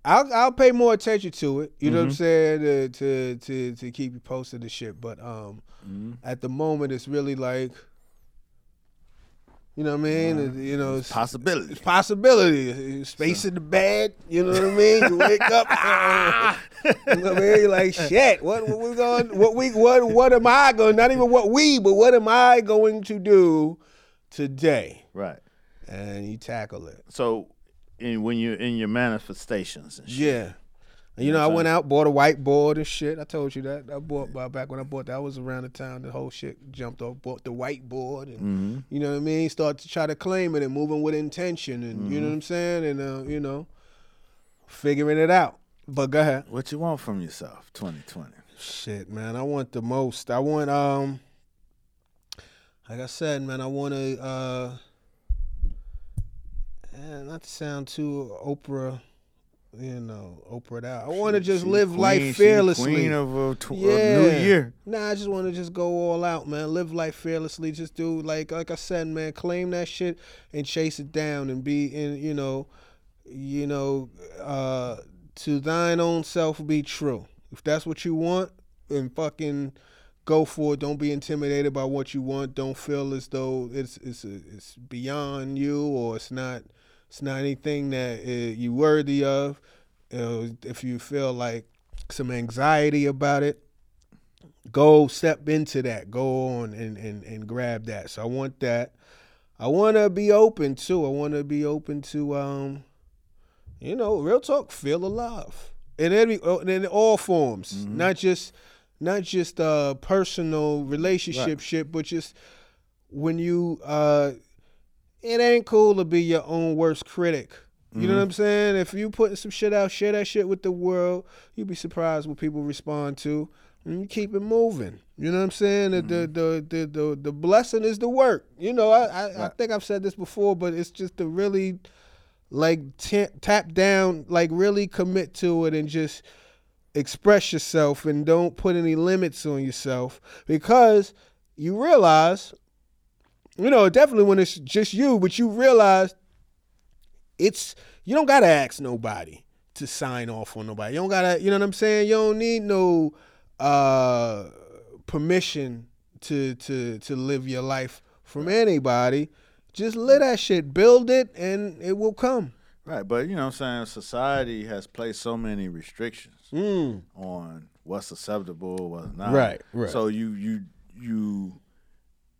I'll I'll pay more attention to it. You know what I'm saying? To to to to keep you posted and shit. But um, at the moment, it's really like, you know what I mean? You know, it's, Possibility. it's possibility. Space in the bed. You know what I mean? You wake up. ah, (laughs) (laughs) you know what I mean? You're like shit. What what we going? What we what what am I going? Not even what we, but what am I going to do today? Right. And you tackle it. So, in, when you're in your manifestations and shit, Yeah. And, you know, I went out, bought a whiteboard and shit. I told you that. I bought back when I bought that. I was around the time the whole shit jumped off. Bought the whiteboard and Mm-hmm. you know what I mean. Start to try to claim it and moving with intention and you know what I'm saying and uh, you know, figuring it out. But go ahead. what you want from yourself, 2020? Shit, man. I want the most. I want um. Like I said, man, I want to. uh eh, Not to sound too Oprah, you know, Oprah out. I want to just She live queen- life fearlessly. Queen of a, tw- a yeah. new year. Nah, I just want to just go all out, man. Live life fearlessly. Just do like like I said, man. Claim that shit and chase it down and be in, you know, you know, uh, to thine own self be true. If that's what you want, then fucking go for it. Don't be intimidated by what you want. Don't feel as though it's it's it's beyond you or it's not it's not anything that uh, you worthy of. Know, if you feel like some anxiety about it, go step into that. Go on and, and, and grab that. So I want that. I want to be open too. I want to be open to, um, you know, real talk. Feel alive in every uh, in all forms, not just not just uh personal relationship shit, but just when you uh, it ain't cool to be your own worst critic. You know mm-hmm. what I'm saying? If you putting some shit out, share that shit with the world. You'd be surprised what people respond to. And you keep it moving. You know what I'm saying? The, the, mm-hmm. the the the the blessing is the work. You know, I I, I think I've said this before, but it's just to really like ta- tap down, like really commit to it, and just express yourself, and don't put any limits on yourself because you realize, you know, definitely when it's just you, but you realize it's you don't gotta ask nobody to sign off on nobody. You don't gotta, you know what I'm saying? You don't need no uh permission to to to live your life from anybody. Just let that shit, build it, and it will come. Right, but you know what I'm saying? Society has placed so many restrictions Mm. on what's acceptable, what's not. Right, right. So you you you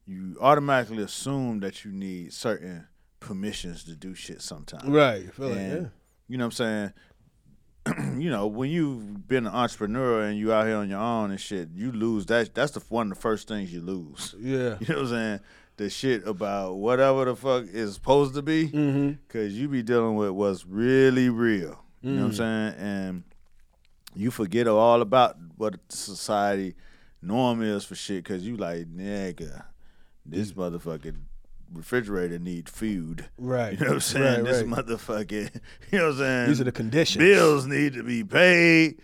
you automatically assume that you need certain permissions to do shit sometimes. Right. I feel like, yeah. You know what I'm saying? (clears throat) you know, when you've been an entrepreneur and you out here on your own and shit, you lose that. That's the one of the first things you lose. (laughs) Yeah. You know what I'm saying? the shit about whatever the fuck is supposed to be, Mm-hmm. cause you be dealing with what's really real. You know what I'm saying? And you forget all about what society norm is for shit, cause you like nigga, this motherfucking refrigerator need food. Right. You know what I'm saying? Right, this right. motherfucking, (laughs) you know what I'm saying? These are the conditions. Bills need to be paid.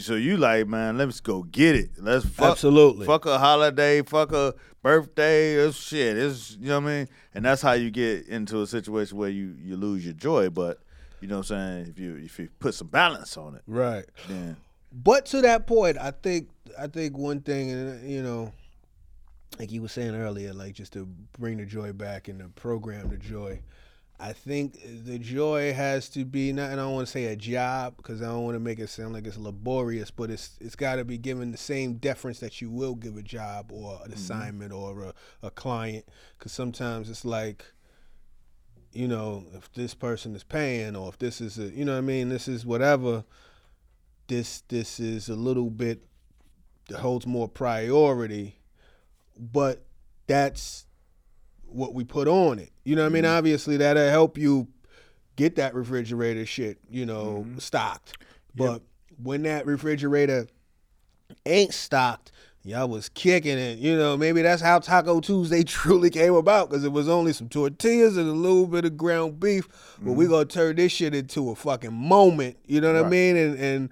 So you like, man, let's go get it. Let's fuck, Absolutely. fuck a holiday, fuck a birthday, or shit. It's you know what I mean? And that's how you get into a situation where you you lose your joy. But you know what I'm saying? If you if you put some balance on it, Right. then But to that point, I think I think one thing, and you know, like you were saying earlier, like just to bring the joy back and to program the joy. I think the joy has to be not, and I don't want to say a job because I don't want to make it sound like it's laborious, but it's it's got to be given the same deference that you will give a job or an mm-hmm. assignment or a, a client. Because sometimes it's like, you know, if this person is paying or if this is a, you know what I mean, this is whatever this this is a little bit that holds more priority, but that's what we put on it. You know what I mean? Mm-hmm. Obviously that'll help you get that refrigerator shit, you know, mm-hmm. stocked. But when that refrigerator ain't stocked, y'all was kicking it. You know, maybe that's how Taco Tuesday (laughs) truly came about because it was only some tortillas and a little bit of ground beef. But we mm-hmm. gonna turn this shit into a fucking moment. You know what I mean? And and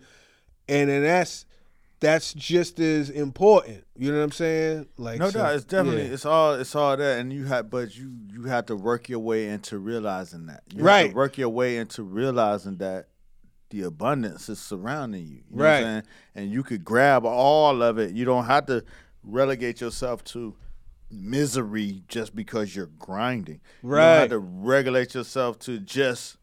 and then that's that's just as important. You know what I'm saying? Like no so- doubt, it's definitely yeah. it's all it's all that, and you have, but you you have to work your way into realizing that. You have Right. to work your way into realizing that the abundance is surrounding you. you know what I'm Right. saying? And you could grab all of it. You don't have to relegate yourself to misery just because you're grinding. You don't Right. have to regulate yourself to just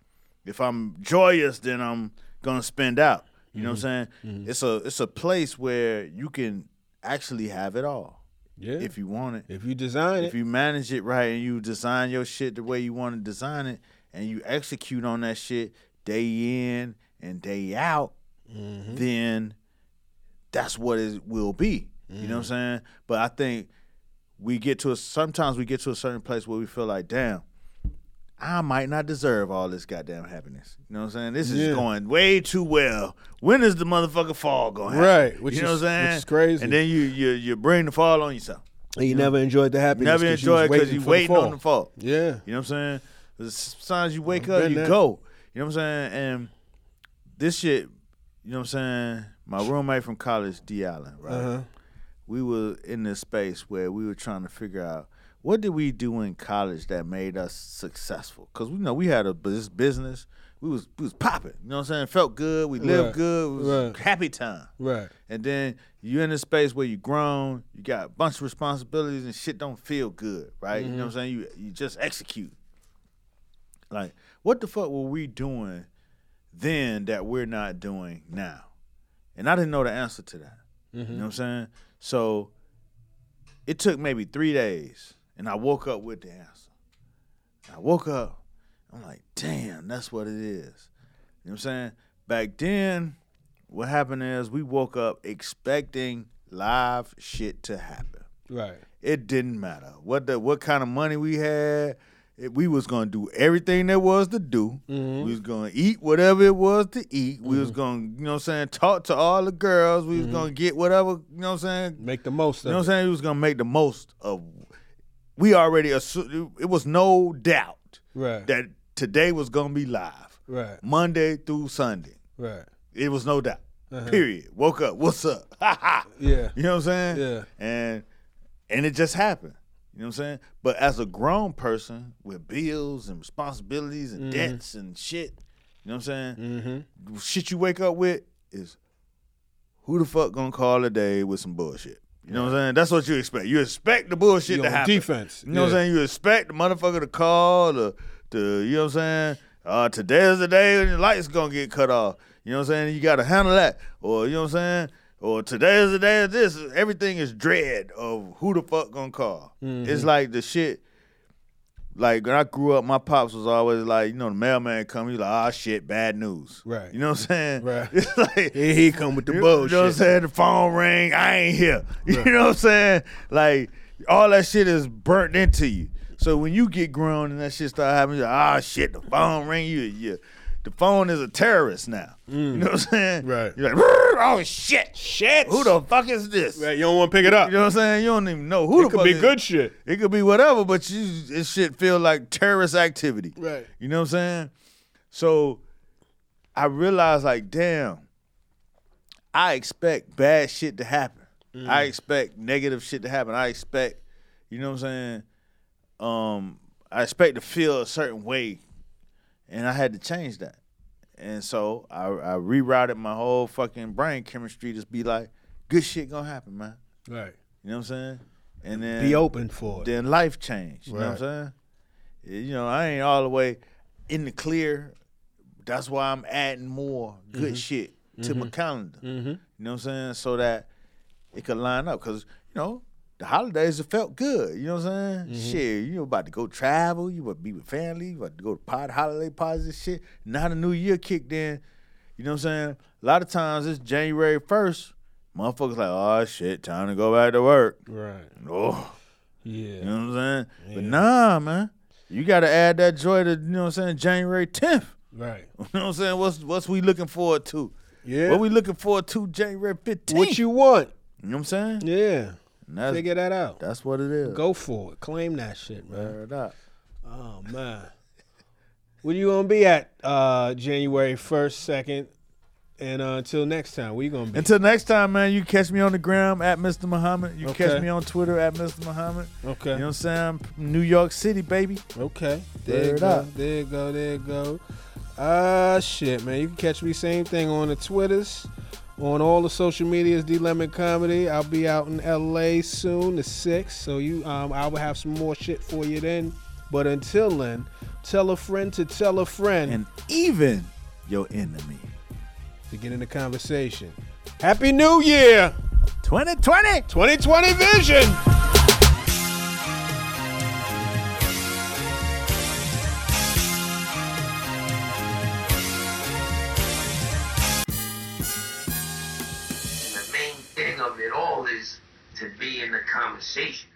if I'm joyous, then I'm gonna spend out. You know what I'm Mm-hmm. saying? It's a it's a place where you can actually have it all yeah. if you want it. if you design If it, If you manage it right and you design your shit the way you want to design it and you execute on that shit day in and day out, Mm-hmm. then that's what it will be. You Mm-hmm. know what I'm saying? But I think we get to a sometimes we get to a certain place where we feel like, damn, I might not deserve all this goddamn happiness. You know what I'm saying? This is Yeah. going way too well. When is the motherfucker fall going? Right, which you know is- what I'm saying? which is crazy. And then you you you bring the fall on yourself. and you never enjoyed the happiness. Never 'cause enjoy it because you the waiting fall. on the fall. Yeah. You know what I'm saying? Sometimes you wake I've up, you there. go. You know what I'm saying? And this shit, you know what I'm saying? My roommate from college, D. Allen, right? Uh-huh. We were in this space where we were trying to figure out what did we do in college that made us successful? Because we know we had a bus- business. We was we was popping. You know what I'm saying? Felt good. We lived Right. good. It was Right. happy time. Right. And then you in a space where you grown, you got a bunch of responsibilities and shit don't feel good, right? You know what I'm saying? You you just execute. Like, what the fuck were we doing then that we're not doing now? And I didn't know the answer to that. You know what I'm saying? So it took maybe three days and I woke up with the answer. I woke up, I'm like, damn, that's what it is. You know what I'm saying? Back then, what happened is we woke up expecting live shit to happen. Right. It didn't matter what the what kind of money we had. It, we was gonna do everything there was to do. Mm-hmm. We was gonna eat whatever it was to eat. We was gonna, you know what I'm saying, talk to all the girls. We was Mm-hmm. gonna get whatever, you know what I'm saying? Make the most You know what I'm saying? We was gonna make the most of we already assumed it was no doubt Right. that today was gonna be live. Right. Monday through Sunday. Right. It was no doubt. Period. Woke up. What's up? Ha (laughs) ha. Yeah. You know what I'm saying? Yeah. And and it just happened. You know what I'm saying? But as a grown person with bills and responsibilities and debts and shit, you know what I'm saying? Mm-hmm. Shit you wake up with is who the fuck gonna call a day with some bullshit? You know what I'm saying? That's what you expect. You expect the bullshit You to happen. defense. You know what I'm saying? You expect the motherfucker to call, the, the you know what I'm saying? Uh, today's the day when the lights gonna get cut off. You know what I'm saying? You gotta handle that. Or you know what I'm saying? Or today's the day of this. Everything is dread of who the fuck gonna call. Mm-hmm. It's like the shit. Like when I grew up, my pops was always like, you know, the mailman come, he's like, ah shit, bad news. Right. You know what I'm saying? Right. (laughs) It's like Here he come with the you, bullshit. You know what I'm saying? The phone ring, I ain't here. (laughs) You know what I'm saying? Like all that shit is burnt into you. So when you get grown and that shit start happening, you're like, ah shit, the phone ring you, you the phone is a terrorist now. You know what I'm saying? Mm. Right. You're like, oh shit, Shit. who the fuck is this? Right, you don't want to pick it up. You know what I'm saying? You don't even know who it the could fuck be is- good shit. It could be whatever, but you this shit feel like terrorist activity. Right. You know what I'm saying? So I realized like, damn, I expect bad shit to happen. I expect negative shit to happen. I expect, you know what I'm saying? Um, I expect to feel a certain way. And I had to change that. And so I, I rerouted my whole fucking brain chemistry to be like, good shit gonna happen, man. Right. You know what I'm saying? And then Be open for it. then life changed. You know what I'm saying? You know, I ain't all the way in the clear. That's why I'm adding more Mm-hmm. good shit to my calendar. You know what I'm saying? So that it could line up. Cause, you know, the holidays have felt good. You know what I'm saying? Mm-hmm. Shit, you about to go travel, you about to be with family, you about to go to party, holiday parties and shit. Now the new year kicked in. You know what I'm saying? A lot of times it's January 1st. Motherfuckers like, oh shit, time to go back to work. Right. Oh. Yeah. You know what I'm saying? But nah, man. You gotta add that joy to, you know what I'm saying, January 10th. Right. (laughs) You know what I'm saying? What's what's we looking forward to? Yeah. What we looking forward to January 15th? what you want? You know what I'm saying? Yeah. That's, Figure that out. that's what it is. Go for it. Claim that shit, man. Up. Oh man. Where you gonna be at uh January first, second, and uh, until next time? Where you gonna be? Until next time, man, you catch me on the gram at Mr. Muhammad. You Okay. catch me on Twitter at Mr. Muhammad. okay. You know what I'm saying? New York City, baby. Okay. There Word go. up. There you go. There you go. Ah, shit, man. You can catch me same thing on the Twitters, on all the social medias. D Lemon Comedy. I'll be out in L.A. soon, the sixth. So you, um, I will have some more shit for you then. But until then, tell a friend to tell a friend And even your enemy. to get in the conversation. Happy New Year, 2020. 2020 Vision. To be in the conversation.